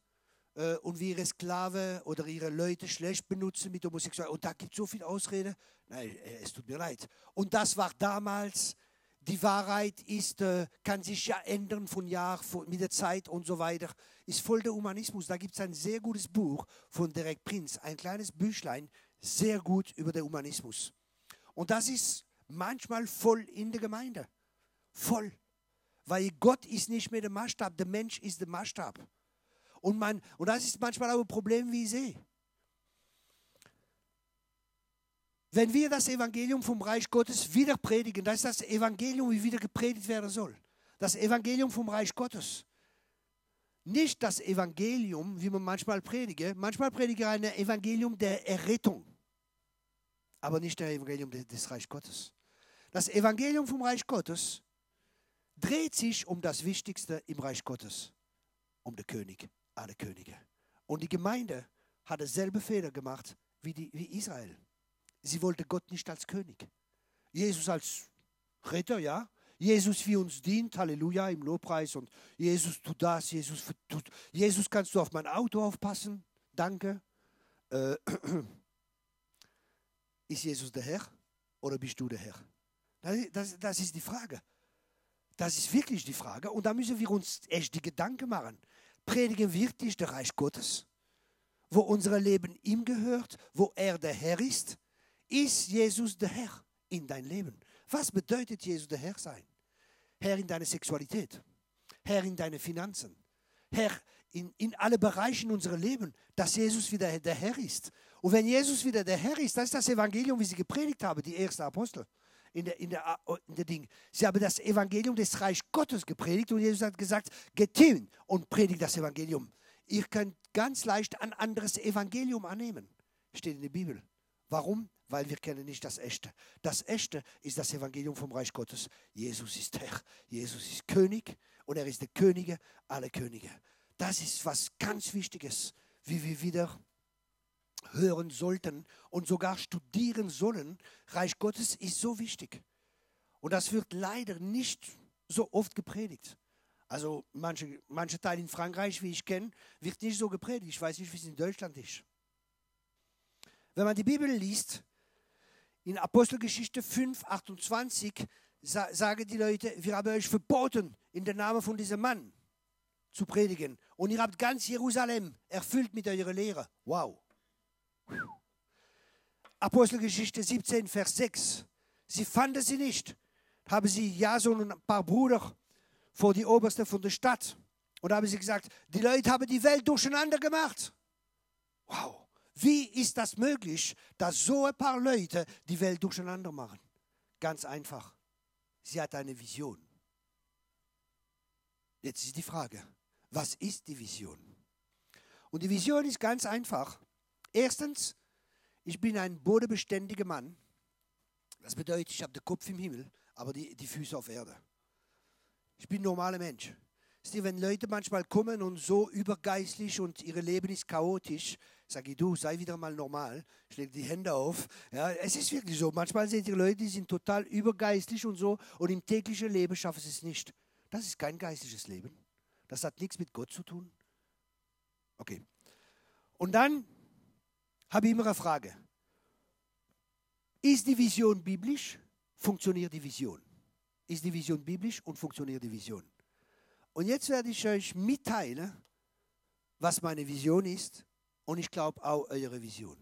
äh, und wie ihre Sklaven oder ihre Leute schlecht benutzen mit Homosexualität. Und da gibt es so viele Ausreden. Nein, äh, es tut mir leid. Und das war damals die Wahrheit ist, äh, kann sich ja ändern von Jahr, von, mit der Zeit und so weiter. Ist voll der Humanismus. Da gibt es ein sehr gutes Buch von Derek Prinz, ein kleines Büchlein, sehr gut über den Humanismus. Und das ist manchmal voll in der Gemeinde. Voll. Weil Gott ist nicht mehr der Maßstab, der Mensch ist der Maßstab. Und, man, und das ist manchmal auch ein Problem, wie ich sehe. Wenn wir das Evangelium vom Reich Gottes wieder predigen, das ist das Evangelium, wie wieder gepredigt werden soll. Das Evangelium vom Reich Gottes. Nicht das Evangelium, wie man manchmal predigt. Manchmal predige ich ein Evangelium der Errettung, aber nicht das Evangelium des Reich Gottes. Das Evangelium vom Reich Gottes dreht sich um das Wichtigste im Reich Gottes, um den König, alle Könige. Und die Gemeinde hat dasselbe Fehler gemacht wie, die, wie Israel. Sie wollte Gott nicht als König. Jesus als Retter, ja. Jesus wie uns dient, Halleluja, im Lobpreis. Und Jesus tut das, Jesus tut. Jesus, kannst du auf mein Auto aufpassen? Danke. Äh, ist Jesus der Herr oder bist du der Herr? Das, das, das ist die Frage. Das ist wirklich die Frage. Und da müssen wir uns echt die Gedanken machen. Predigen wirklich der Reich Gottes, wo unser Leben ihm gehört, wo er der Herr ist? Ist Jesus der Herr in dein Leben? Was bedeutet Jesus der Herr sein? Herr in deiner Sexualität, Herr in deine Finanzen, Herr, in, in alle Bereiche in unserem Leben, dass Jesus wieder der Herr ist. Und wenn Jesus wieder der Herr ist, das ist das Evangelium, wie sie gepredigt haben, die ersten Apostel in der, in der, in der Ding. Sie haben das Evangelium des Reich Gottes gepredigt und Jesus hat gesagt, geht hin und predigt das Evangelium. Ihr könnt ganz leicht ein anderes Evangelium annehmen. Steht in der Bibel. Warum? Weil wir kennen nicht das Echte. Das Echte ist das Evangelium vom Reich Gottes. Jesus ist Herr. Jesus ist König und er ist der Könige aller Könige. Das ist was ganz Wichtiges, wie wir wieder hören sollten und sogar studieren sollen. Reich Gottes ist so wichtig. Und das wird leider nicht so oft gepredigt. Also manche, manche Teile in Frankreich, wie ich kenne, wird nicht so gepredigt. Ich weiß nicht, wie es in Deutschland ist. Wenn man die Bibel liest, in Apostelgeschichte 5, 28, sagen die Leute, wir haben euch verboten, in den Namen von diesem Mann zu predigen. Und ihr habt ganz Jerusalem erfüllt mit eurer Lehre. Wow. Apostelgeschichte 17, Vers 6. Sie fanden sie nicht. Haben sie Jason und ein paar Brüder vor die Oberste von der Stadt. Und haben sie gesagt, die Leute haben die Welt durcheinander gemacht. Wow. Wie ist das möglich, dass so ein paar Leute die Welt durcheinander machen? Ganz einfach. Sie hat eine Vision. Jetzt ist die Frage, was ist die Vision? Und die Vision ist ganz einfach. Erstens, ich bin ein bodenbeständiger Mann. Das bedeutet, ich habe den Kopf im Himmel, aber die, die Füße auf Erde. Ich bin ein normaler Mensch. Wenn Leute manchmal kommen und so übergeistlich und ihr Leben ist chaotisch, sage ich, du, sei wieder mal normal, schläg die Hände auf. Ja, es ist wirklich so. Manchmal seht ihr Leute, die sind total übergeistlich und so und im täglichen Leben schaffen sie es nicht. Das ist kein geistliches Leben. Das hat nichts mit Gott zu tun. Okay. Und dann habe ich immer eine Frage. Ist die Vision biblisch? Funktioniert die Vision? Ist die Vision biblisch und funktioniert die Vision? Und jetzt werde ich euch mitteilen, was meine Vision ist und ich glaube auch eure Vision.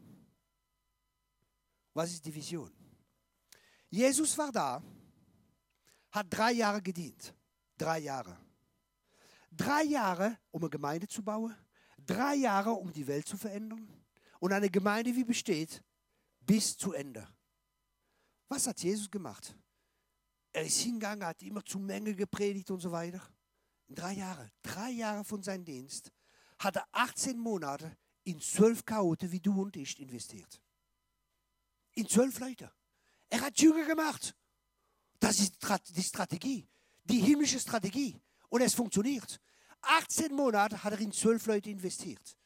Was ist die Vision? Jesus war da, hat drei Jahre gedient. Drei Jahre. Drei Jahre, um eine Gemeinde zu bauen. Drei Jahre, um die Welt zu verändern und eine Gemeinde wie besteht bis zu Ende. Was hat Jesus gemacht? Er ist hingegangen, hat immer zu Menge gepredigt und so weiter. Drei Jahre, drei Jahre von seinem Dienst, hat er 18 Monate in zwölf Chaoten wie du und ich investiert. In zwölf Leute. Er hat Jünger gemacht. Das ist die Strategie, die himmlische Strategie. Und es funktioniert. 18 Monate hat er in zwölf Leute investiert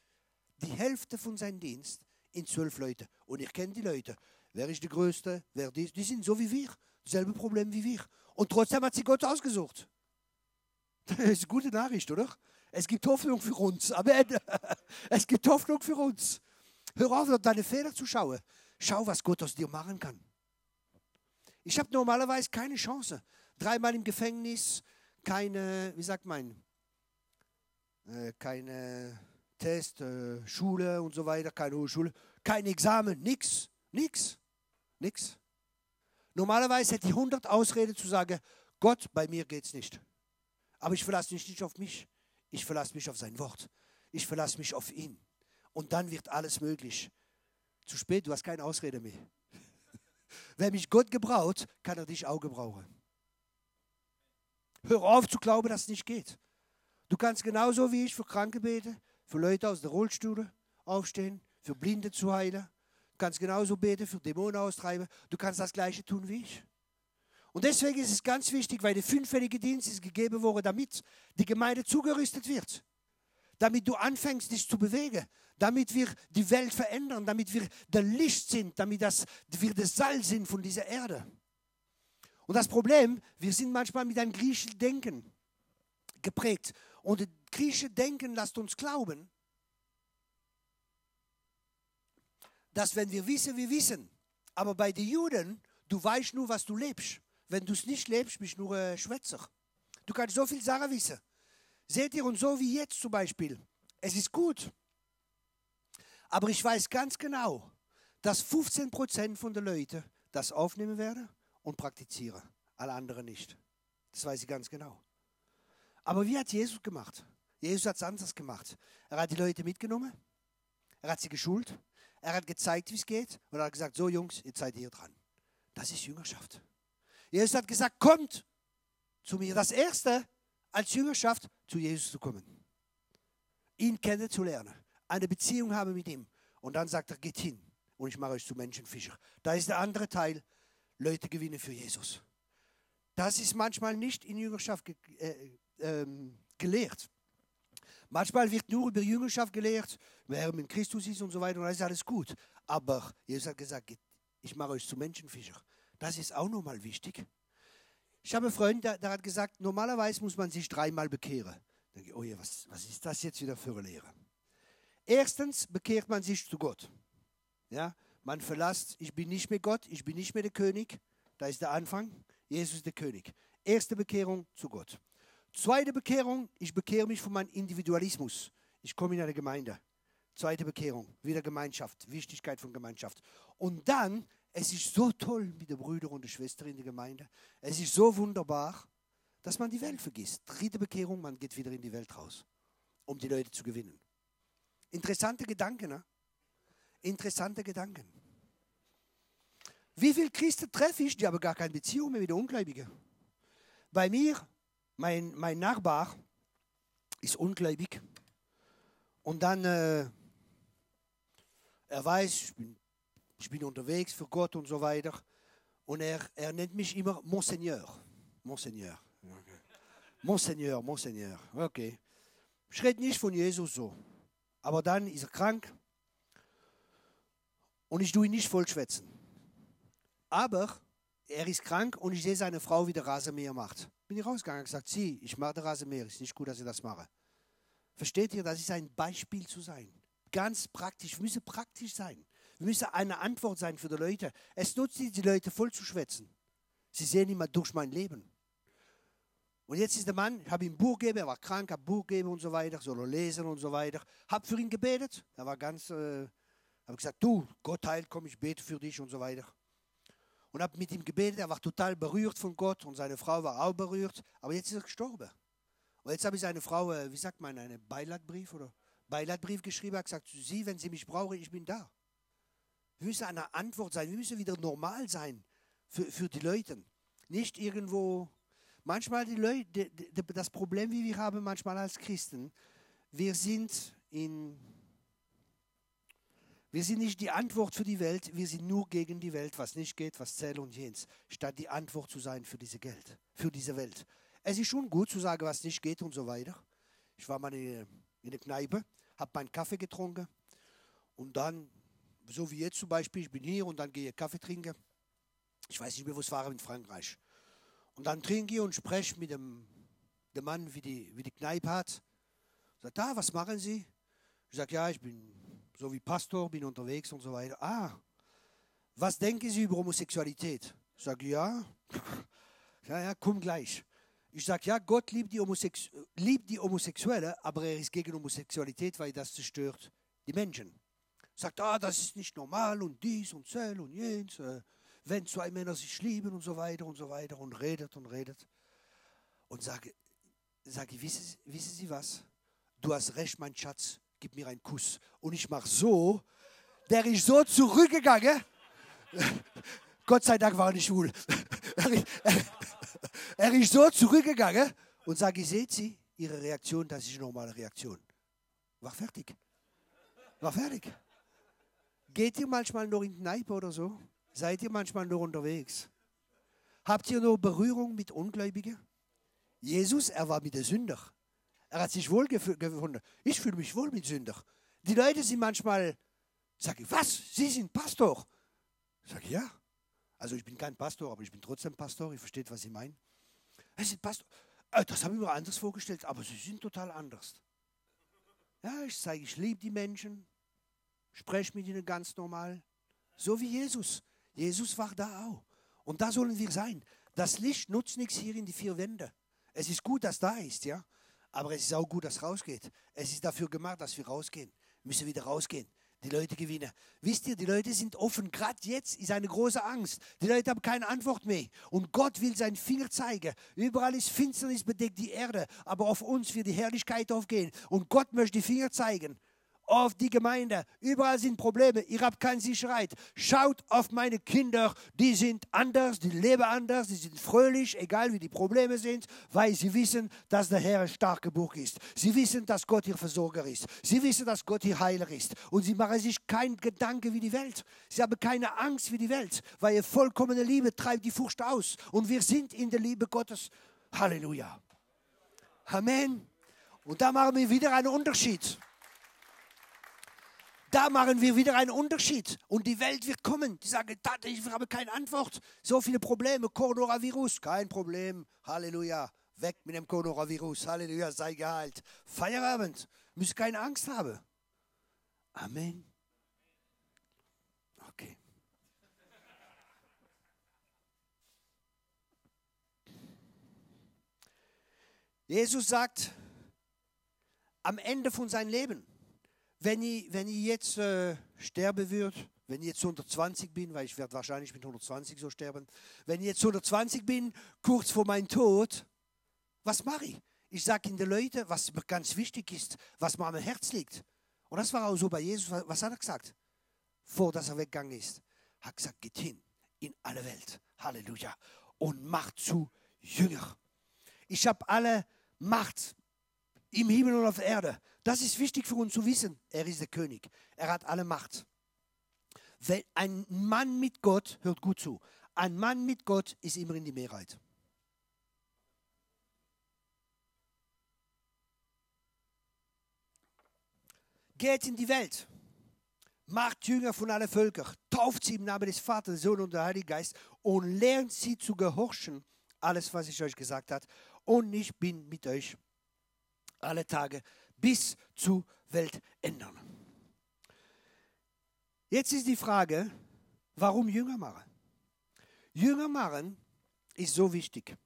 die Hälfte von seinem Dienst in zwölf Leute. Und ich kenne die Leute. Wer ist der Größte? Wer die, die sind so wie wir. Selbe Problem wie wir. Und trotzdem hat sie Gott ausgesucht. Das ist eine gute Nachricht, oder? Es gibt Hoffnung für uns. Amen. Es gibt Hoffnung für uns. Hör auf, auf deine Fehler zu schauen. Schau, was Gott aus dir machen kann. Ich habe normalerweise keine Chance. Dreimal im Gefängnis, keine, wie sagt man, äh, keine Test, äh, Schule und so weiter, keine Hochschule, kein Examen, nichts, nichts, nichts. Normalerweise hätte ich 100 Ausreden zu sagen, Gott, bei mir geht es nicht. Aber ich verlasse mich nicht auf mich, ich verlasse mich auf sein Wort. Ich verlasse mich auf ihn. Und dann wird alles möglich. Zu spät, du hast keine Ausrede mehr. Wenn mich Gott gebraucht, kann er dich auch gebrauchen. Hör auf zu glauben, dass es nicht geht. Du kannst genauso wie ich für Kranke beten, für Leute aus der Rollstuhl aufstehen, für Blinde zu heilen. Du kannst genauso beten, für Dämonen austreiben. Du kannst das Gleiche tun wie ich. Und deswegen ist es ganz wichtig, weil der fünffällige Dienst ist gegeben worden, damit die Gemeinde zugerüstet wird. Damit du anfängst, dich zu bewegen. Damit wir die Welt verändern. Damit wir der Licht sind. Damit das, wir das Salz sind von dieser Erde. Und das Problem, wir sind manchmal mit einem griechischen Denken geprägt. Und das griechische Denken lässt uns glauben, dass wenn wir wissen, wir wissen. Aber bei den Juden, du weißt nur, was du lebst. Wenn du es nicht lebst, bist du nur ein Schwätzer. Du kannst so viel Sachen wissen. Seht ihr, und so wie jetzt zum Beispiel, es ist gut. Aber ich weiß ganz genau, dass 15% von den Leuten das aufnehmen werden und praktizieren. Alle anderen nicht. Das weiß ich ganz genau. Aber wie hat Jesus gemacht? Jesus hat es anders gemacht. Er hat die Leute mitgenommen, er hat sie geschult, er hat gezeigt, wie es geht und er hat gesagt, so Jungs, jetzt seid ihr dran. Das ist Jüngerschaft. Jesus hat gesagt, kommt zu mir. Das Erste als Jüngerschaft, zu Jesus zu kommen. Ihn kennenzulernen, eine Beziehung haben mit ihm. Und dann sagt er, geht hin und ich mache euch zu Menschenfischer. Da ist der andere Teil, Leute gewinnen für Jesus. Das ist manchmal nicht in Jüngerschaft ge äh, ähm, gelehrt. Manchmal wird nur über Jüngerschaft gelehrt, wer mit Christus ist und so weiter, und das ist alles gut. Aber Jesus hat gesagt, ich mache euch zu Menschenfischer. Das ist auch nochmal wichtig. Ich habe einen Freund, der, der, hat gesagt, normalerweise muss man sich dreimal bekehren. Da denke ich, oh ja, was, was ist das jetzt wieder für eine Lehre? Erstens bekehrt man sich zu Gott. Ja, man verlässt, ich bin nicht mehr Gott, ich bin nicht mehr der König. Da ist der Anfang. Jesus ist der König. Erste Bekehrung zu Gott. Zweite Bekehrung, ich bekehre mich von meinem Individualismus. Ich komme in eine Gemeinde. Zweite Bekehrung, wieder Gemeinschaft, Wichtigkeit von Gemeinschaft. Und dann, es ist so toll mit den Brüdern und den Schwestern in der Gemeinde. Es ist so wunderbar, dass man die Welt vergisst. Dritte Bekehrung, man geht wieder in die Welt raus, um die Leute zu gewinnen. Interessante Gedanken, ne? Interessante Gedanken. Wie viele Christen treffe ich, die haben gar keine Beziehung mehr mit den Ungläubigen? Bei mir, mein, mein Nachbar ist ungläubig. Und dann, äh, er weiß, ich bin, ich bin unterwegs für Gott und so weiter. Und er, er nennt mich immer Monseigneur. Monseigneur. Monseigneur, Monseigneur. Okay. Ich rede nicht von Jesus so. Aber dann ist er krank. Und ich tue ihn nicht vollschwätzen. Aber er ist krank und ich sehe seine Frau, wie der Rasenmäher macht. Bin ich rausgegangen und gesagt, sie, ich mache den Rasenmäher, ist nicht gut, dass ich das mache. Versteht ihr, das ist ein Beispiel zu sein. Ganz praktisch, wir müssen praktisch sein. Müssen eine Antwort sein für die Leute. Es nutzt nicht, die Leute voll zu schwätzen. Sie sehen immer durch mein Leben. Und jetzt ist der Mann, ich habe ihm ein Buch gegeben, er war krank, habe Buch gegeben und so weiter, soll er lesen und so weiter. Habe für ihn gebetet. Er war ganz, äh, habe gesagt, du, Gott heilt, komm, ich bete für dich und so weiter und habe mit ihm gebetet. Er war total berührt von Gott und seine Frau war auch berührt. Aber jetzt ist er gestorben. Und jetzt habe ich seine Frau, äh, wie sagt man, einen Beiladbrief oder Beiladbrief geschrieben. Er hat gesagt, Sie, wenn Sie mich brauchen, ich bin da. Wir müssen eine Antwort sein. Wir müssen wieder normal sein für, für die Leute. Nicht irgendwo. Manchmal die Leute, das Problem, wie wir haben manchmal als Christen, wir sind in wir sind nicht die Antwort für die Welt, wir sind nur gegen die Welt, was nicht geht, was zählt und jens, statt die Antwort zu sein für diese Geld, für diese Welt. Es ist schon gut zu sagen, was nicht geht und so weiter. Ich war mal in, in der Kneipe, habe meinen Kaffee getrunken und dann, so wie jetzt zum Beispiel, ich bin hier und dann gehe ich Kaffee trinken. Ich weiß nicht mehr, wo es war in Frankreich. Und dann trinke ich und spreche mit dem, dem Mann, wie die, wie die Kneipe hat. Sagt, da, was machen Sie? Ich sage, ja, ich bin so wie Pastor, bin unterwegs und so weiter. Ah, was denken Sie über Homosexualität? Ich sage, ja, ja, ja, komm gleich. Ich sage, ja, Gott liebt die, Homosex liebt die Homosexuelle, aber er ist gegen Homosexualität, weil das zerstört die Menschen. Sagt, ah, das ist nicht normal und dies und zell und jens, äh, wenn zwei Männer sich lieben und so weiter und so weiter und redet und redet. Und sage, sage wissen, wissen Sie was? Du hast recht, mein Schatz, gib mir einen Kuss. Und ich mache so, der ist so zurückgegangen. Gott sei Dank war er nicht schwul. er ist so zurückgegangen und sage, seht Sie, Ihre Reaktion, das ist eine normale Reaktion. War fertig. War fertig. Geht ihr manchmal noch in Kneipe oder so? Seid ihr manchmal noch unterwegs? Habt ihr noch Berührung mit Ungläubigen? Jesus, er war mit der Sünder. Er hat sich wohl gefunden. Ich fühle mich wohl mit Sünder. Die Leute sind manchmal, sage ich, was? Sie sind Pastor? Sage ich, ja. Also ich bin kein Pastor, aber ich bin trotzdem Pastor. Ich verstehe, was Sie meinen. Sie sind Pastor. Äh, das habe ich mir anders vorgestellt, aber Sie sind total anders. Ja, ich sage, ich liebe die Menschen, spreche mit ihnen ganz normal. So wie Jesus. Jesus war da auch. Und da sollen wir sein. Das Licht nutzt nichts hier in die vier Wände. Es ist gut, dass da ist, ja. Aber es ist auch gut, dass rausgeht. Es ist dafür gemacht, dass wir rausgehen. Müssen wieder rausgehen. die Leute gewinnen. Wisst ihr, die Leute sind offen. Gerade jetzt ist eine große Angst. Die Leute haben keine Antwort mehr. Und Gott will seinen Finger zeigen. Überall ist Finsternis bedeckt die Erde, aber auf uns wird die Herrlichkeit aufgehen. Und Gott möchte die Finger zeigen auf die Gemeinde. Überall sind Probleme. Ihr habt keine Sicherheit. Schaut auf meine Kinder. Die sind anders, die leben anders, die sind fröhlich, egal wie die Probleme sind, weil sie wissen, dass der Herr ein starker Burg ist. Sie wissen, dass Gott ihr Versorger ist. Sie wissen, dass Gott ihr Heiler ist. Und sie machen sich keinen Gedanke wie die Welt. Sie haben keine Angst wie die Welt, weil ihr vollkommene Liebe treibt die Furcht aus. Und wir sind in der Liebe Gottes. Halleluja. Amen. Und da machen wir wieder einen Unterschied. Da machen wir wieder einen Unterschied. Und die Welt wird kommen. Die sagen, ich habe keine Antwort. So viele Probleme. Coronavirus, kein Problem. Halleluja. Weg mit dem Coronavirus. Halleluja, sei geheilt. Feierabend. Müsst keine Angst haben. Amen. Okay. Jesus sagt am Ende von seinem Leben, wenn ich, wenn ich jetzt äh, sterben würde, wenn ich jetzt 120 bin, weil ich werde wahrscheinlich mit 120 so sterben, wenn ich jetzt 120 bin, kurz vor meinem Tod, was mache ich? Ich sage den Leuten, was ganz wichtig ist, was mir am Herz liegt. Und das war auch so bei Jesus. Was hat er gesagt? Vor dass er weggegangen ist. Hat gesagt, geht hin in alle Welt. Halleluja. Und macht zu Jünger. Ich habe alle Macht im Himmel und auf der Erde. Das ist wichtig für uns zu wissen. Er ist der König. Er hat alle Macht. Wenn ein Mann mit Gott, hört gut zu, ein Mann mit Gott ist immer in die Mehrheit. Geht in die Welt, macht Jünger von allen Völkern, tauft sie im Namen des Vaters, Sohnes und des Heiligen Geistes und lernt sie zu gehorchen, alles, was ich euch gesagt habe. Und ich bin mit euch alle Tage bis zu Weltändern. Jetzt ist die Frage, warum Jünger machen? Jünger machen ist so wichtig.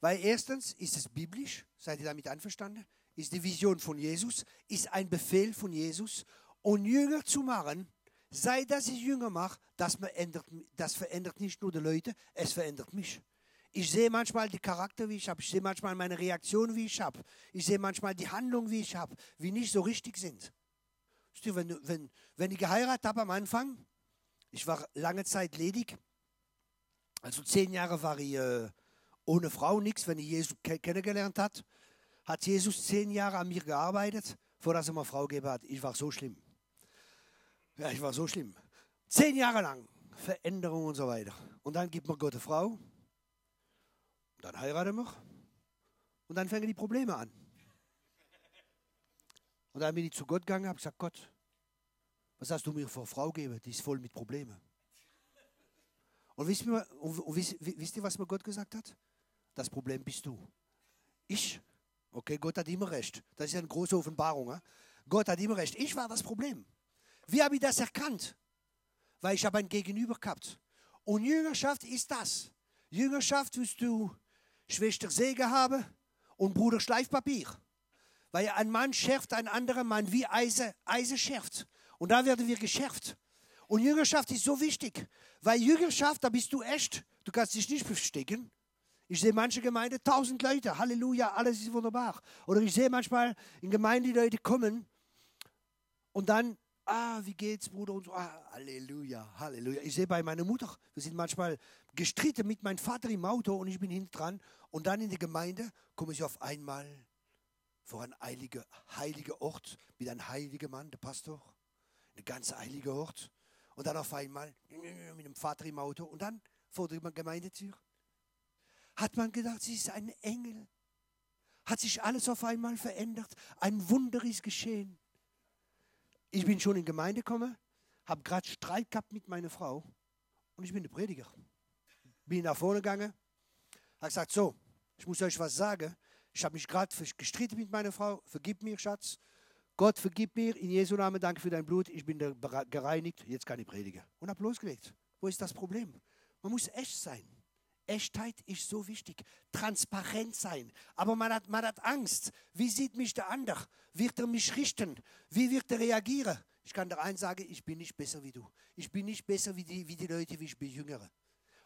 Weil erstens ist es biblisch, seid ihr damit einverstanden? Ist die Vision von Jesus, ist ein Befehl von Jesus. Und Jünger zu machen, sei dass ich Jünger mache, das, das verändert nicht nur die Leute, es verändert mich. Ich sehe manchmal die Charakter, wie ich habe. Ich sehe manchmal meine Reaktion, wie ich habe. Ich sehe manchmal die Handlung, wie ich habe, wie nicht so richtig sind. Wenn, wenn, wenn ich geheiratet habe am Anfang, ich war lange Zeit ledig. Also zehn Jahre war ich äh, ohne Frau, nichts. Wenn ich Jesus kennengelernt hat, hat Jesus zehn Jahre an mir gearbeitet, vor dass er mir Frau gegeben hat. Ich war so schlimm. Ja, ich war so schlimm. Zehn Jahre lang Veränderung und so weiter. Und dann gibt mir Gott eine Frau dann heiraten wir. Und dann fangen die Probleme an. Und dann bin ich zu Gott gegangen und habe gesagt, Gott, was hast du mir für eine Frau gegeben? Die ist voll mit Problemen. Und wisst ihr, wisst, ihr, was mir Gott gesagt hat? Das Problem bist du. Ich? Okay, Gott hat immer recht. Das ist eine große Offenbarung. He? Gott hat immer recht. Ich war das Problem. Wie habe ich das erkannt? Weil ich habe ein Gegenüber gehabt. Und Jüngerschaft ist das. Jüngerschaft wirst du Schwester Säge habe und Bruder Schleifpapier. Weil ein Mann schärft einen anderen Mann wie Eise, Eise schärft. Und da werden wir geschärft. Und Jüngerschaft ist so wichtig, weil Jüngerschaft, da bist du echt. Du kannst dich nicht verstecken. Ich sehe manche Gemeinden, tausend Leute, Halleluja, alles ist wunderbar. Oder ich sehe manchmal in Gemeinden, die Leute kommen und dann ah, wie geht's, Bruder? Und so, ah, Halleluja, Halleluja. Ich sehe bei meiner Mutter, wir sind manchmal gestritten mit meinem Vater im Auto und ich bin hinten dran. Und dann in die Gemeinde komme ich auf einmal vor einen heiligen heilige Ort mit einem heiligen Mann, der Pastor. Ein ganz heiliger Ort. Und dann auf einmal mit dem Vater im Auto und dann vor der Gemeindetür. Hat man gedacht, sie ist ein Engel. Hat sich alles auf einmal verändert. Ein Wunder ist geschehen. Ich bin schon in die Gemeinde gekommen, habe gerade Streit gehabt mit meiner Frau und ich bin der Prediger. Bin nach vorne gegangen, habe gesagt, so, ich muss euch was sagen. Ich habe mich gerade gestritten mit meiner Frau. Vergib mir, Schatz. Gott, vergib mir. In Jesu Namen danke für dein Blut. Ich bin gereinigt. Jetzt kann ich predigen. Und habe losgelegt. Wo ist das Problem? Man muss echt sein. Echtheit ist so wichtig. Transparent sein. Aber man hat, man hat Angst. Wie sieht mich der andere? Wird er mich richten? Wie wird er reagieren? Ich kann dir eins sagen, ich bin nicht besser wie du. Ich bin nicht besser wie die, wie die Leute, wie ich bin Jüngere.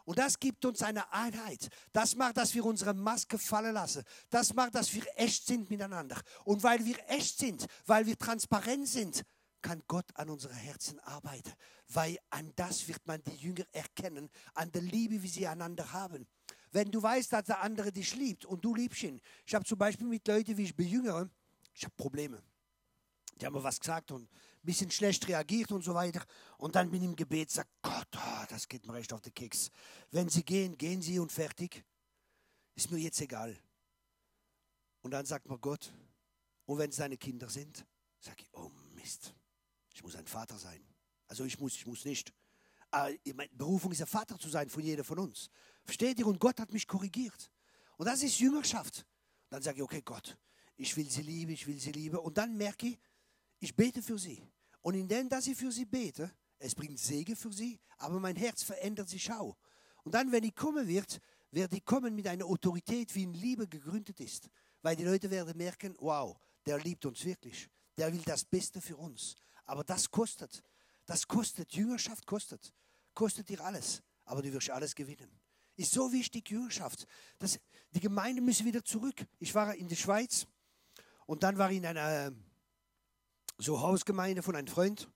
Und das gibt uns eine Einheit. Das macht, dass wir unsere Maske fallen lassen. Das macht, dass wir echt sind miteinander. Und weil wir echt sind, weil wir transparent sind, kann Gott an unsere Herzen arbeiten. Weil an das wird man die Jünger erkennen, an der Liebe, wie sie einander haben. Wenn du weißt, dass der andere dich liebt und du liebst ihn. Ich habe zum Beispiel mit Leuten, wie ich bejüngere, ich habe Probleme. Die haben mir was gesagt und bisschen schlecht reagiert und so weiter. Und dann bin ich im Gebet, sag Gott, oh, das geht mir recht auf den Keks. Wenn sie gehen, gehen sie und fertig. Ist mir jetzt egal. Und dann sagt mir Gott, und wenn es deine Kinder sind, sag ich, oh Mist, ich muss ein Vater sein. Also ich muss, ich muss nicht. Aber meine Berufung ist ein Vater zu sein von jeder von uns. Versteht ihr? Und Gott hat mich korrigiert. Und das ist Jüngerschaft. Dann sage ich, okay, Gott, ich will sie lieben, ich will sie lieben. Und dann merke ich, ich bete für sie. Und indem, dass ich für sie bete, es bringt Segen für sie, aber mein Herz verändert sich auch. Und dann, wenn ich kommen wird, werde ich kommen mit einer Autorität, wie in Liebe gegründet ist. Weil die Leute werden merken, wow, der liebt uns wirklich. Der will das Beste für uns. Aber das kostet. Das kostet. Jüngerschaft kostet. Kostet dir alles. Aber du wirst alles gewinnen. Ist so wichtig, Jüngerschaft. Das, die Gemeinde müssen wieder zurück. Ich war in der Schweiz und dann war ich in einer so Hausgemeinde von einem Freund.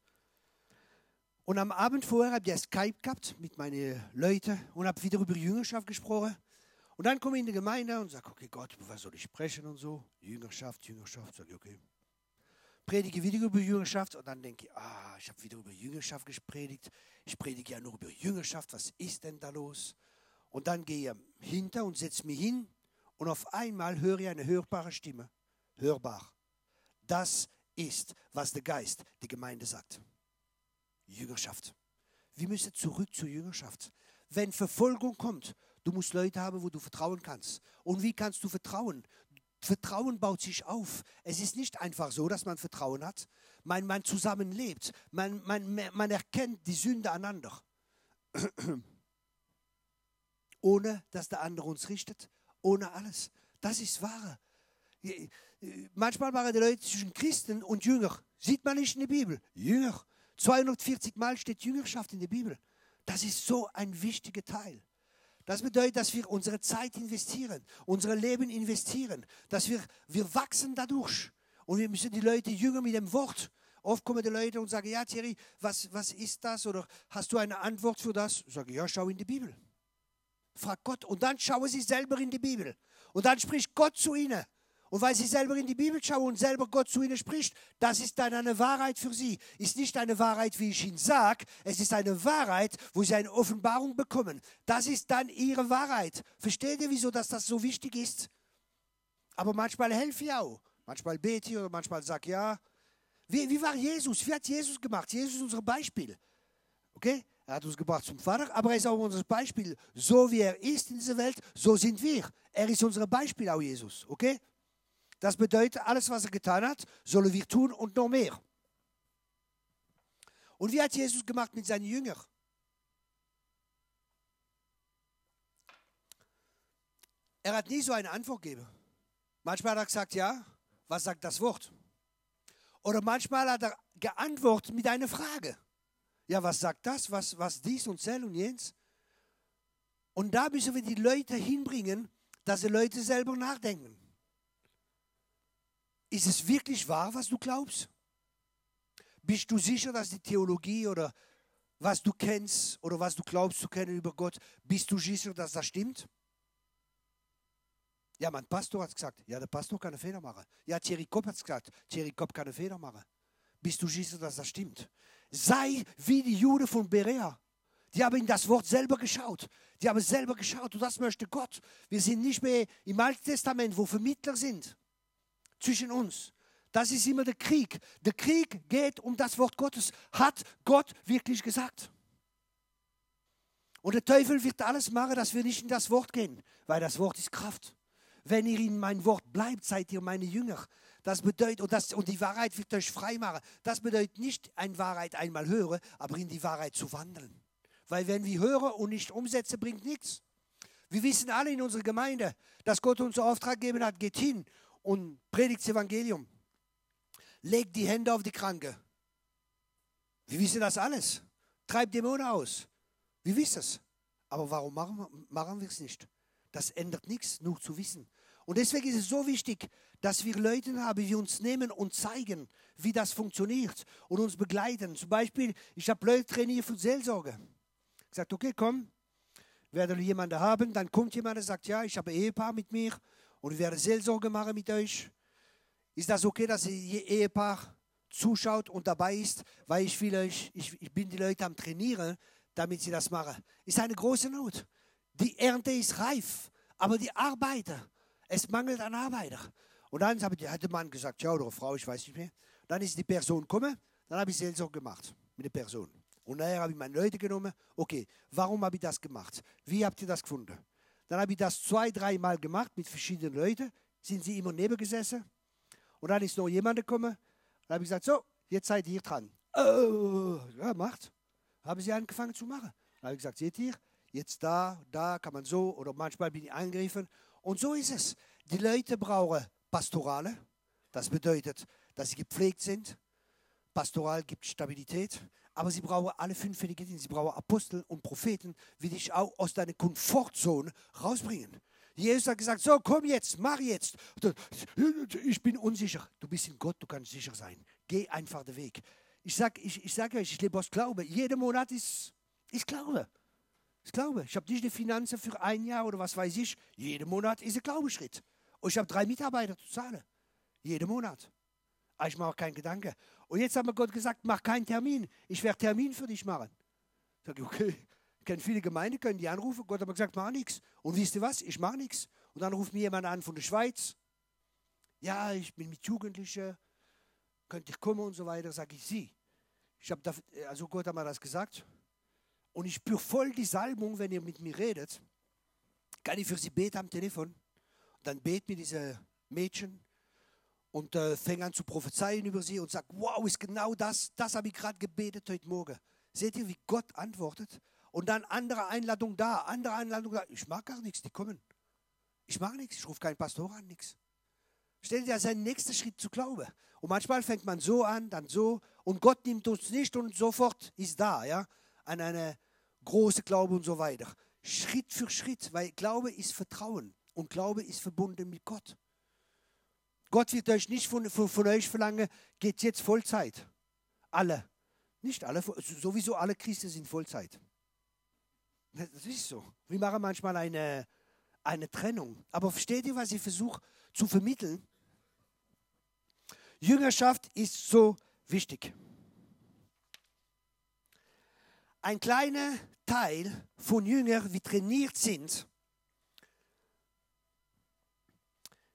Und am Abend vorher habe ich Skype gehabt mit meinen Leuten und habe wieder über Jüngerschaft gesprochen. Und dann komme ich in die Gemeinde und sage, okay Gott, was soll ich sprechen und so? Jüngerschaft, Jüngerschaft, sage ich, okay. Predige wieder über Jüngerschaft und dann denke ich, ah, ich habe wieder über Jüngerschaft gepredigt. Ich predige ja nur über Jüngerschaft, was ist denn da los? Und dann gehe ich hinter und setze mich hin und auf einmal höre ich eine hörbare Stimme. Hörbar. Das ist, was der Geist die Gemeinde sagt. Jüngerschaft. Wir müssen zurück zur Jüngerschaft. Wenn Verfolgung kommt, du musst Leute haben, wo du vertrauen kannst. Und wie kannst du vertrauen? Vertrauen baut sich auf. Es ist nicht einfach so, dass man Vertrauen hat. Man, man zusammenlebt. Man, man, man erkennt die Sünde aneinander. Ohne dass der andere uns richtet. Ohne alles. Das ist wahr. Manchmal waren die Leute zwischen Christen und Jünger. Sieht man nicht in der Bibel. Jünger. 240 Mal steht Jüngerschaft in der Bibel. Das ist so ein wichtiger Teil. Das bedeutet, dass wir unsere Zeit investieren, unser Leben investieren, dass wir, wir wachsen dadurch. Und wir müssen die Leute jünger mit dem Wort. Oft kommen die Leute und sagen, ja Thierry, was, was ist das? Oder hast du eine Antwort für das? Ich sage, ja, schau in die Bibel. Frag Gott. Und dann schauen sie selber in die Bibel. Und dann spricht Gott zu ihnen. Und weil sie selber in die Bibel schauen und selber Gott zu ihnen spricht, das ist dann eine Wahrheit für sie. Ist nicht eine Wahrheit, wie ich ihnen sage, es ist eine Wahrheit, wo sie eine Offenbarung bekommen. Das ist dann ihre Wahrheit. Versteht ihr, wieso dass das so wichtig ist? Aber manchmal helfe ich auch. Manchmal bete ich oder manchmal sage ja. Wie, wie war Jesus? Wie hat Jesus gemacht? Jesus ist unser Beispiel. Okay? Er hat uns gebracht zum Vater, aber er ist auch unser Beispiel. So wie er ist in dieser Welt, so sind wir. Er ist unser Beispiel, auch Jesus. Okay? Das bedeutet, alles, was er getan hat, sollen wir tun und noch mehr. Und wie hat Jesus gemacht mit seinen Jüngern? Er hat nie so eine Antwort gegeben. Manchmal hat er gesagt, ja, was sagt das Wort? Oder manchmal hat er geantwortet mit einer Frage. Ja, was sagt das? Was, was dies und zell und jens? Und da müssen wir die Leute hinbringen, dass die Leute selber nachdenken. Ist es wirklich wahr, was du glaubst? Bist du sicher, dass die Theologie oder was du kennst oder was du glaubst zu kennen über Gott, bist du sicher, dass das stimmt? Ja, mein Pastor hat gesagt, ja, der Pastor kann einen Fehler machen. Ja, Thierry Kopp hat gesagt, Thierry Kopp kann einen Fehler machen. Bist du sicher, dass das stimmt? Sei wie die Juden von Berea. Die haben in das Wort selber geschaut. Die haben selber geschaut und das möchte Gott. Wir sind nicht mehr im Alten Testament, wo Vermittler sind zwischen uns. Das ist immer der Krieg. Der Krieg geht um das Wort Gottes. Hat Gott wirklich gesagt? Und der Teufel wird alles machen, dass wir nicht in das Wort gehen, weil das Wort ist Kraft. Wenn ihr in mein Wort bleibt, seid ihr meine Jünger. Das bedeutet, und, das, und die Wahrheit wird euch frei machen. Das bedeutet nicht, eine Wahrheit einmal hören, aber in die Wahrheit zu wandeln. Weil wenn wir hören und nicht umsetzen, bringt nichts. Wir wissen alle in unserer Gemeinde, dass Gott uns Auftrag gegeben hat, geht hin und predigt das Evangelium. Legt die Hände auf die Kranke. Wir wissen das alles. Treibt Dämonen aus. Wir wissen es. Aber warum machen, machen wir es nicht? Das ändert nichts, nur zu wissen. Und deswegen ist es so wichtig, dass wir Leute haben, die uns nehmen und zeigen, wie das funktioniert und uns begleiten. Zum Beispiel, ich habe Leute trainiert für Seelsorge. Ich gesagt, okay, komm, werde jemanden haben. Dann kommt jemand und sagt, ja, ich habe Ehepaar mit mir und ich werde Seelsorge machen mit euch. Ist das okay, dass ihr Ehepaar zuschaut und dabei ist, weil ich will euch, ich, ich bin die Leute am Trainieren, damit sie das machen. Ist eine große Not. Die Ernte ist reif, aber die Arbeiter, es mangelt an Arbeiter. Und dann hat der Mann gesagt, ja, oder Frau, ich weiß nicht mehr. Dann ist die Person gekommen, dann habe ich Seelsorge gemacht mit der Person. Und nachher habe ich meine Leute genommen, okay, warum habe ich das gemacht? Wie habt ihr das gefunden? Dann habe ich das zwei, dreimal gemacht mit verschiedenen Leuten, sind sie immer neben gesessen. Und dann ist noch jemand gekommen, dann habe ich gesagt, so, jetzt seid ihr dran. Oh, ja, macht. Haben sie angefangen zu machen. Dann habe ich gesagt, seht ihr, jetzt da, da kann man so, oder manchmal bin ich eingegriffen. Und so ist es. Die Leute brauchen Pastorale. Das bedeutet, dass sie gepflegt sind. Pastoral gibt Stabilität. Aber sie brauchen alle fünffällige Dinge. Sie brauchen Apostel und Propheten, die dich auch aus deiner Komfortzone rausbringen. Jesus hat gesagt, so komm jetzt, mach jetzt. Ich bin unsicher. Du bist in Gott, du kannst sicher sein. Geh einfach den Weg. Ich sage ich, ich sag euch, ich lebe aus Glaube. Jeden Monat ist, ist Glaube. Ich glaube. Ich habe nicht die Finanzen für ein Jahr oder was weiß ich. Jeden Monat ist ein Glaubenschritt. Und ich habe drei Mitarbeiter zu zahlen. Jeden Monat. Aber ich mache keinen Gedanke. Und jetzt hat mir Gott gesagt, mach keinen Termin. Ich werde Termin für dich machen. Ich sage, okay. Ich kenne viele Gemeinden, können die anrufen. Gott hat mir gesagt, mach nichts. Und wisst ihr was? Ich mache nichts. Und dann ruft mir jemand an von der Schweiz. Ja, ich bin mit Jugendlichen. Könnt ihr kommen und so weiter. Sage ich, sie. Ich habe also Gott hat mir das gesagt. Und ich spüre voll die Salbung, wenn ihr mit mir redet. Kann ich für sie beten am Telefon. Dann bet mir diese Mädchen und äh, fängt an zu prophezeien über sie und sagt, wow, ist genau das, das habe ich gerade gebetet heute Morgen. Seht ihr, wie Gott antwortet? Und dann andere Einladung da, andere Einladung da. Ich mag gar nichts, die kommen. Ich mag nichts, ich rufe keinen Pastor an, nichts. Stellt ihr sein nächster Schritt zu Glaube. Und manchmal fängt man so an, dann so, und Gott nimmt uns nicht und sofort ist da, ja, an eine große Glaube und so weiter. Schritt für Schritt, weil Glaube ist Vertrauen und Glaube ist verbunden mit Gott. Gott wird euch nicht von, von, von euch verlangen, geht jetzt Vollzeit. Alle. Nicht alle, sowieso alle Christen sind Vollzeit. Das ist so. Wir machen manchmal eine, eine Trennung. Aber versteht ihr, was ich versuche zu vermitteln? Jüngerschaft ist so wichtig. Ein kleiner Teil von Jüngern, die trainiert sind,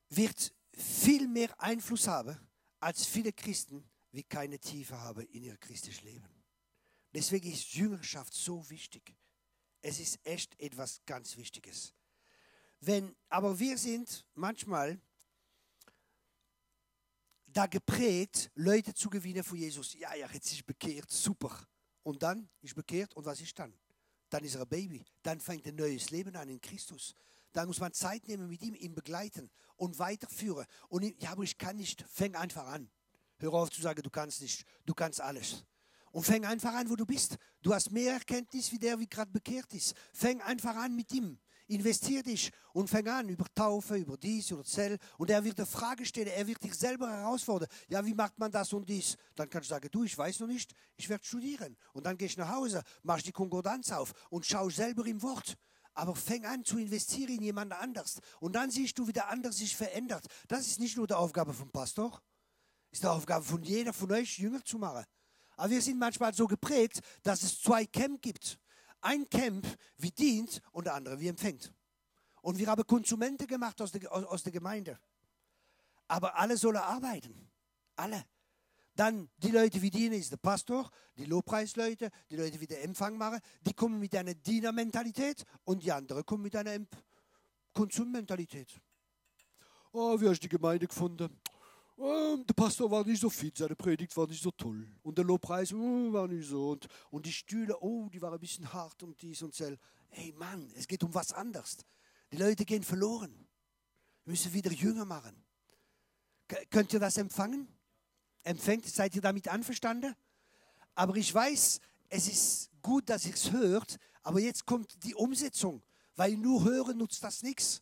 wird viel mehr Einfluss haben als viele Christen, die keine Tiefe haben in ihr christliches Leben. Deswegen ist Jüngerschaft so wichtig. Es ist echt etwas ganz Wichtiges. Wenn, aber wir sind manchmal da geprägt, Leute zu gewinnen für Jesus. Ja, ja, jetzt ist bekehrt, super. Und dann ist bekehrt und was ist dann? Dann ist er ein Baby. Dann fängt ein neues Leben an in Christus. Dann muss man Zeit nehmen mit ihm, ihn begleiten und weiterführen. Und ja, aber ich kann nicht. Fäng einfach an. Hör auf zu sagen, du kannst nicht. Du kannst alles. Und fäng einfach an, wo du bist. Du hast mehr Erkenntnis wie der, wie gerade bekehrt ist. Fäng einfach an mit ihm. Investier dich und fäng an über Taufe, über dies, über Zell. Und er wird eine Frage stellen, er wird dich selber herausfordern. Ja, wie macht man das und dies? Dann kannst du sagen, du, ich weiß noch nicht, ich werde studieren. Und dann gehst du nach Hause, machst die Konkordanz auf und schau selber im Wort. Aber fäng an zu investieren in jemand anders. Und dann siehst du, wie der andere sich verändert. Das ist nicht nur die Aufgabe vom Pastor, ist die Aufgabe von jeder von euch, Jünger zu machen. Aber wir sind manchmal so geprägt, dass es zwei Camp gibt. Ein Camp wie dient und der andere wie empfängt. Und wir haben Konsumenten gemacht aus der, aus, aus der Gemeinde. Aber alle sollen arbeiten. Alle. Dann die Leute, wie dienen, ist der Pastor, die Lobpreisleute, die Leute, die den Empfang machen, die kommen mit einer Dienermentalität und die anderen kommen mit einer Konsummentalität. Oh, wie hast du die Gemeinde gefunden? Oh, der Pastor war nicht so fit, seine Predigt war nicht so toll. Und der Lobpreis oh, war nicht so. Und, und die Stühle, oh, die waren ein bisschen hart und dies und so. Hey Mann, es geht um was anderes. Die Leute gehen verloren. Wir müssen wieder Jünger machen. K könnt ihr das empfangen? Empfängt, seid ihr damit einverstanden? Aber ich weiß, es ist gut, dass ich es hört, aber jetzt kommt die Umsetzung, weil nur hören nutzt das nichts.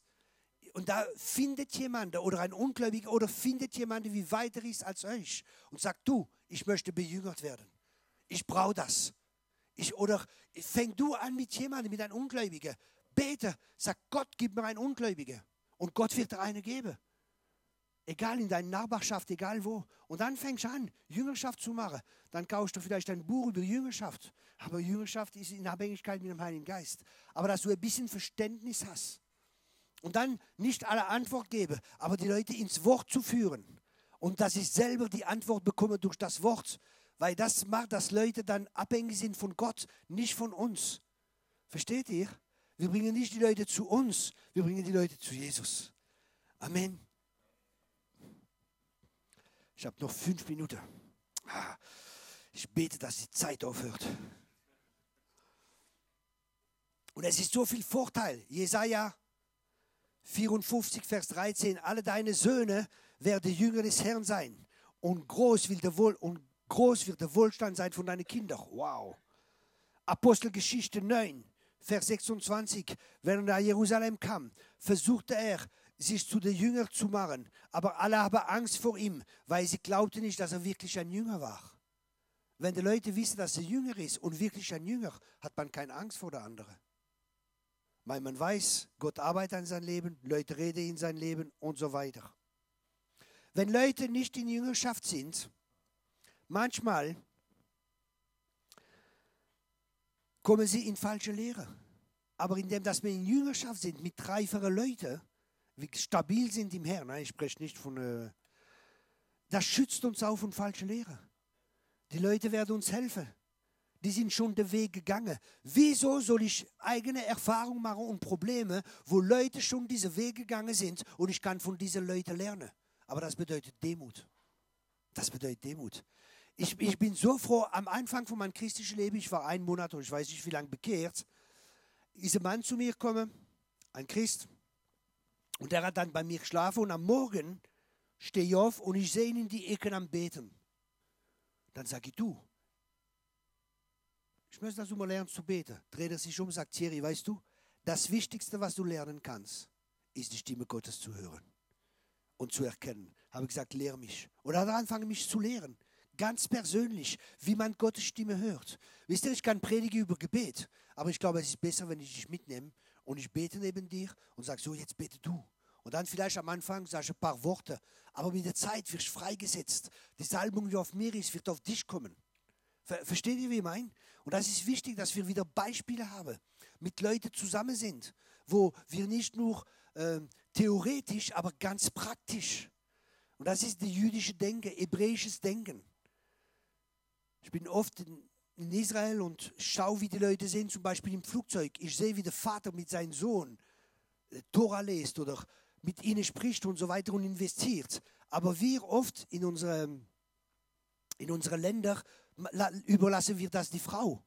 Und da findet jemand oder ein Ungläubiger oder findet jemand, wie weiter ist als euch und sagt, du, ich möchte bejüngert werden. Ich brauche das. Ich, oder fäng du an mit jemandem, mit einem Ungläubigen. Bete, sag Gott, gib mir einen Ungläubigen. Und Gott wird dir eine geben. Egal in deiner Nachbarschaft, egal wo. Und dann fängst du an, Jüngerschaft zu machen. Dann kaufst du vielleicht ein Buch über Jüngerschaft. Aber Jüngerschaft ist in Abhängigkeit mit dem Heiligen Geist. Aber dass du ein bisschen Verständnis hast. Und dann nicht alle Antwort geben, aber die Leute ins Wort zu führen. Und dass ich selber die Antwort bekomme durch das Wort. Weil das macht, dass Leute dann abhängig sind von Gott, nicht von uns. Versteht ihr? Wir bringen nicht die Leute zu uns, wir bringen die Leute zu Jesus. Amen. Ich habe noch fünf Minuten. Ah, ich bete, dass die Zeit aufhört. Und es ist so viel Vorteil. Jesaja 54, Vers 13. Alle deine Söhne werden Jünger des Herrn sein. Und groß wird der, Wohl, und groß wird der Wohlstand sein von deinen Kindern. Wow. Apostelgeschichte 9, Vers 26. Wenn er nach Jerusalem kam, versuchte er, sich zu den Jüngern zu machen. Aber alle haben Angst vor ihm, weil sie glaubten nicht, dass er wirklich ein Jünger war. Wenn die Leute wissen, dass er Jünger ist und wirklich ein Jünger, hat man keine Angst vor der anderen. Weil man weiß, Gott arbeitet an sein Leben, Leute reden in sein Leben und so weiter. Wenn Leute nicht in Jüngerschaft sind, manchmal kommen sie in falsche Lehre. Aber indem dass wir in Jüngerschaft sind mit reiferen Leuten, wie stabil sind im Herrn, ich spreche nicht von, äh, das schützt uns auch von falschen Lehre. Die Leute werden uns helfen. Die sind schon den Weg gegangen. Wieso soll ich eigene Erfahrungen machen und Probleme, wo Leute schon diese Weg gegangen sind und ich kann von diesen Leuten lernen? Aber das bedeutet Demut. Das bedeutet Demut. Ich, ich bin so froh, am Anfang von meinem christlichen Leben, ich war einen Monat und ich weiß nicht wie lange bekehrt, ist ein Mann zu mir gekommen, ein Christ, und der hat dann bei mir geschlafen und am Morgen stehe ich auf und ich sehe ihn in die Ecken am Beten. Dann sage ich, du, ich möchte, dass du mal lernst zu beten. Dreht er sich um sagt, Thierry, weißt du, das Wichtigste, was du lernen kannst, ist die Stimme Gottes zu hören und zu erkennen. Habe ich gesagt, lehre mich. Und dann hat er angefangen, mich zu lehren. Ganz persönlich, wie man Gottes Stimme hört. Wisst ihr, ich kann predigen über Gebet, aber ich glaube, es ist besser, wenn ich dich mitnehme und ich bete neben dir und sage, so, jetzt bete du. Und dann vielleicht am Anfang sage ich ein paar Worte, aber mit der Zeit wirst du freigesetzt. Die Salbung, die auf mir ist, wird auf dich kommen. Versteht ihr, wie ich meine? Und das ist wichtig, dass wir wieder Beispiele haben, mit Leuten zusammen sind, wo wir nicht nur äh, theoretisch, aber ganz praktisch. Und das ist die jüdische Denke, hebräisches Denken. Ich bin oft in, in Israel und schaue, wie die Leute sind, zum Beispiel im Flugzeug. Ich sehe, wie der Vater mit seinem Sohn äh, Tora liest oder mit ihnen spricht und so weiter und investiert. Aber wir oft in unseren in unsere Länder überlassen wir das die Frau,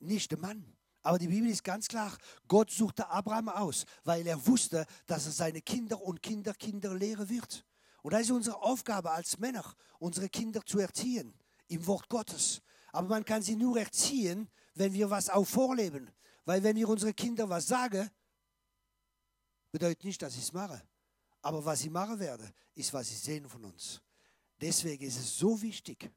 nicht der Mann. Aber die Bibel ist ganz klar, Gott suchte Abraham aus, weil er wusste, dass er seine Kinder und Kinderkinder lehren wird. Und das ist unsere Aufgabe als Männer, unsere Kinder zu erziehen im Wort Gottes. Aber man kann sie nur erziehen, wenn wir was auch vorleben. Weil wenn wir unsere Kinder was sagen, bedeutet nicht, dass ich es mache. Aber was ich machen werde, ist, was sie sehen von uns. Deswegen ist es so wichtig.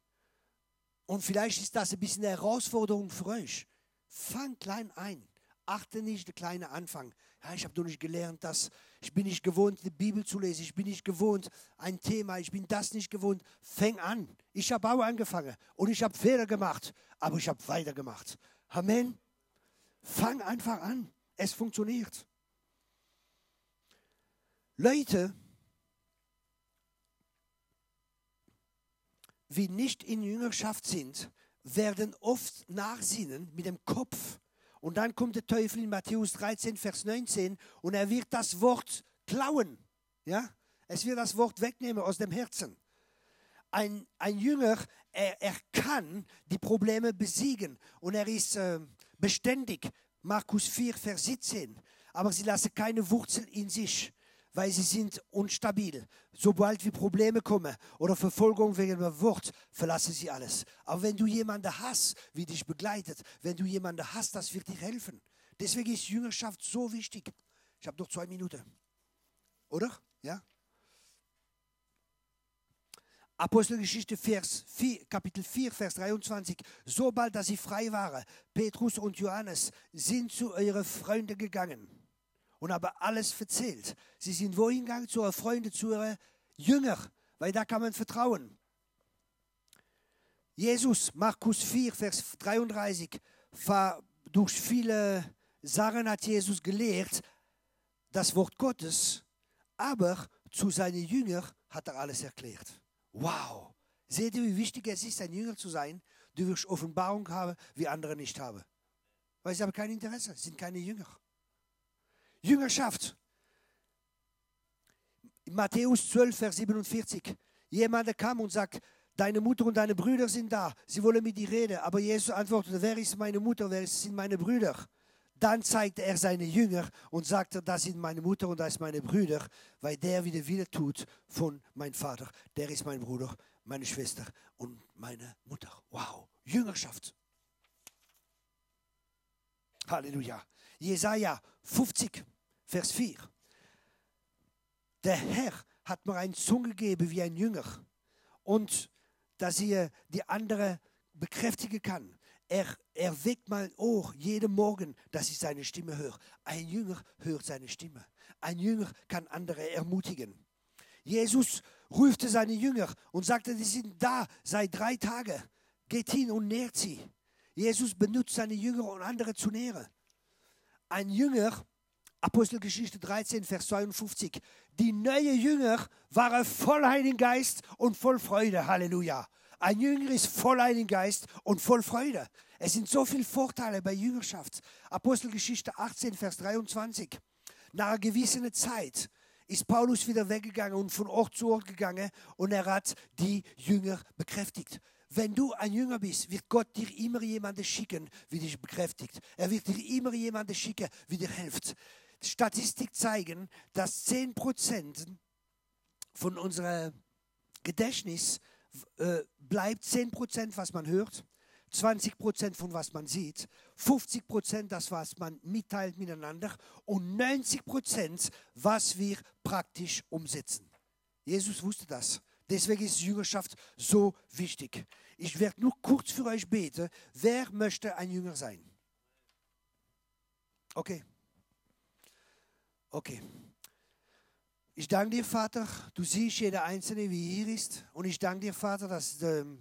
Und vielleicht ist das ein bisschen eine Herausforderung für euch. Fang klein ein. Achte nicht der kleine Anfang. Ja, ich habe doch nicht gelernt, dass ich bin nicht gewohnt, die Bibel zu lesen. Ich bin nicht gewohnt, ein Thema. Ich bin das nicht gewohnt. Fang an. Ich habe auch angefangen und ich habe Fehler gemacht, aber ich habe weitergemacht. Amen. Fang einfach an. Es funktioniert. Leute, die nicht in Jüngerschaft sind, werden oft nachsinnen mit dem Kopf und dann kommt der Teufel in Matthäus 13, Vers 19 und er wird das Wort klauen. Ja? Es wird das Wort wegnehmen aus dem Herzen. Ein, ein Jünger, er, er kann die Probleme besiegen und er ist äh, beständig. Markus 4, Vers 17. Aber sie lassen keine Wurzel in sich, weil sie sind unstabil. Sobald wie Probleme kommen oder Verfolgung wegen einem Wort, verlassen sie alles. Aber wenn du jemanden hast, wie dich begleitet, wenn du jemanden hast, das wird dir helfen. Deswegen ist Jüngerschaft so wichtig. Ich habe noch zwei Minuten. Oder? Ja? Apostelgeschichte Vers 4, Kapitel 4, Vers 23. Sobald dass sie frei waren, Petrus und Johannes sind zu ihren Freunden gegangen und haben alles erzählt. Sie sind wohin gegangen? Zu ihren Freunden, zu ihren Jüngern, weil da kann man vertrauen. Jesus, Markus 4, Vers 33, war durch viele Sachen hat Jesus gelehrt, das Wort Gottes, aber zu seinen Jüngern hat er alles erklärt. Wow! Seht ihr, wie wichtig es ist, ein Jünger zu sein? Du wirst Offenbarung haben, wie andere nicht haben. Weil sie haben kein Interesse, sind keine Jünger. Jüngerschaft. Matthäus 12, Vers 47. Jemand kam und sagt, deine Mutter und deine Brüder sind da, sie wollen mit dir reden. Aber Jesus antwortete, wer ist meine Mutter, wer sind meine Brüder? Dann zeigte er seine Jünger und sagte, das sind meine Mutter und das sind meine Brüder, weil der wieder wieder tut von meinem Vater. Der ist mein Bruder, meine Schwester und meine Mutter. Wow, Jüngerschaft. Halleluja. Jesaja 50, Vers 4. Der Herr hat mir eine Zunge gegeben wie ein Jünger und dass ihr die andere bekräftigen kann. Er, er weckt mein Ohr jeden Morgen, dass ich seine Stimme höre. Ein Jünger hört seine Stimme. Ein Jünger kann andere ermutigen. Jesus rufte seine Jünger und sagte, die sind da seit drei Tagen. Geht hin und nährt sie. Jesus benutzt seine Jünger, um andere zu nähren. Ein Jünger, Apostelgeschichte 13, Vers 52, die neuen Jünger waren voll Heiligen Geist und voll Freude. Halleluja. Ein Jünger ist voll Heiligen Geist und voll Freude. Es sind so viele Vorteile bei Jüngerschaft. Apostelgeschichte 18, Vers 23. Nach einer gewissen Zeit ist Paulus wieder weggegangen und von Ort zu Ort gegangen und er hat die Jünger bekräftigt. Wenn du ein Jünger bist, wird Gott dir immer jemanden schicken, wie dich bekräftigt. Er wird dir immer jemanden schicken, wie dir hilft. Statistik zeigen, dass 10% von unserem Gedächtnis äh, bleibt 10%, was man hört, 20% von was man sieht, 50% das, was man mitteilt miteinander und 90% was wir praktisch umsetzen. Jesus wusste das. Deswegen ist Jüngerschaft so wichtig. Ich werde nur kurz für euch beten. Wer möchte ein Jünger sein? Okay. Okay. Ich danke dir, Vater, du siehst jeder Einzelne, wie hier ist. Und ich danke dir, Vater, dass, ähm,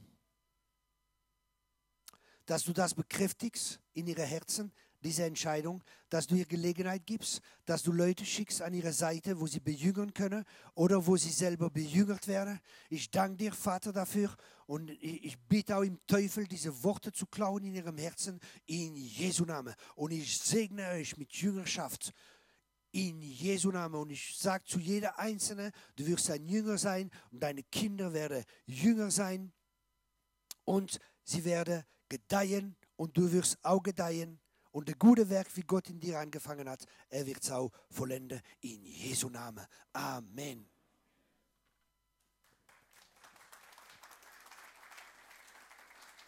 dass du das bekräftigst in ihre Herzen, diese Entscheidung, dass du ihr Gelegenheit gibst, dass du Leute schickst an ihre Seite, wo sie bejüngern können oder wo sie selber bejüngert werden. Ich danke dir, Vater, dafür und ich bitte auch im Teufel, diese Worte zu klauen in ihrem Herzen, in Jesu Namen. Und ich segne euch mit Jüngerschaft in Jesu Namen. Und ich sage zu jeder Einzelne, du wirst ein Jünger sein und deine Kinder werden Jünger sein und sie werden gedeihen und du wirst auch gedeihen. Und der gute Werk, wie Gott in dir angefangen hat, er wird es auch vollenden in Jesu Namen. Amen.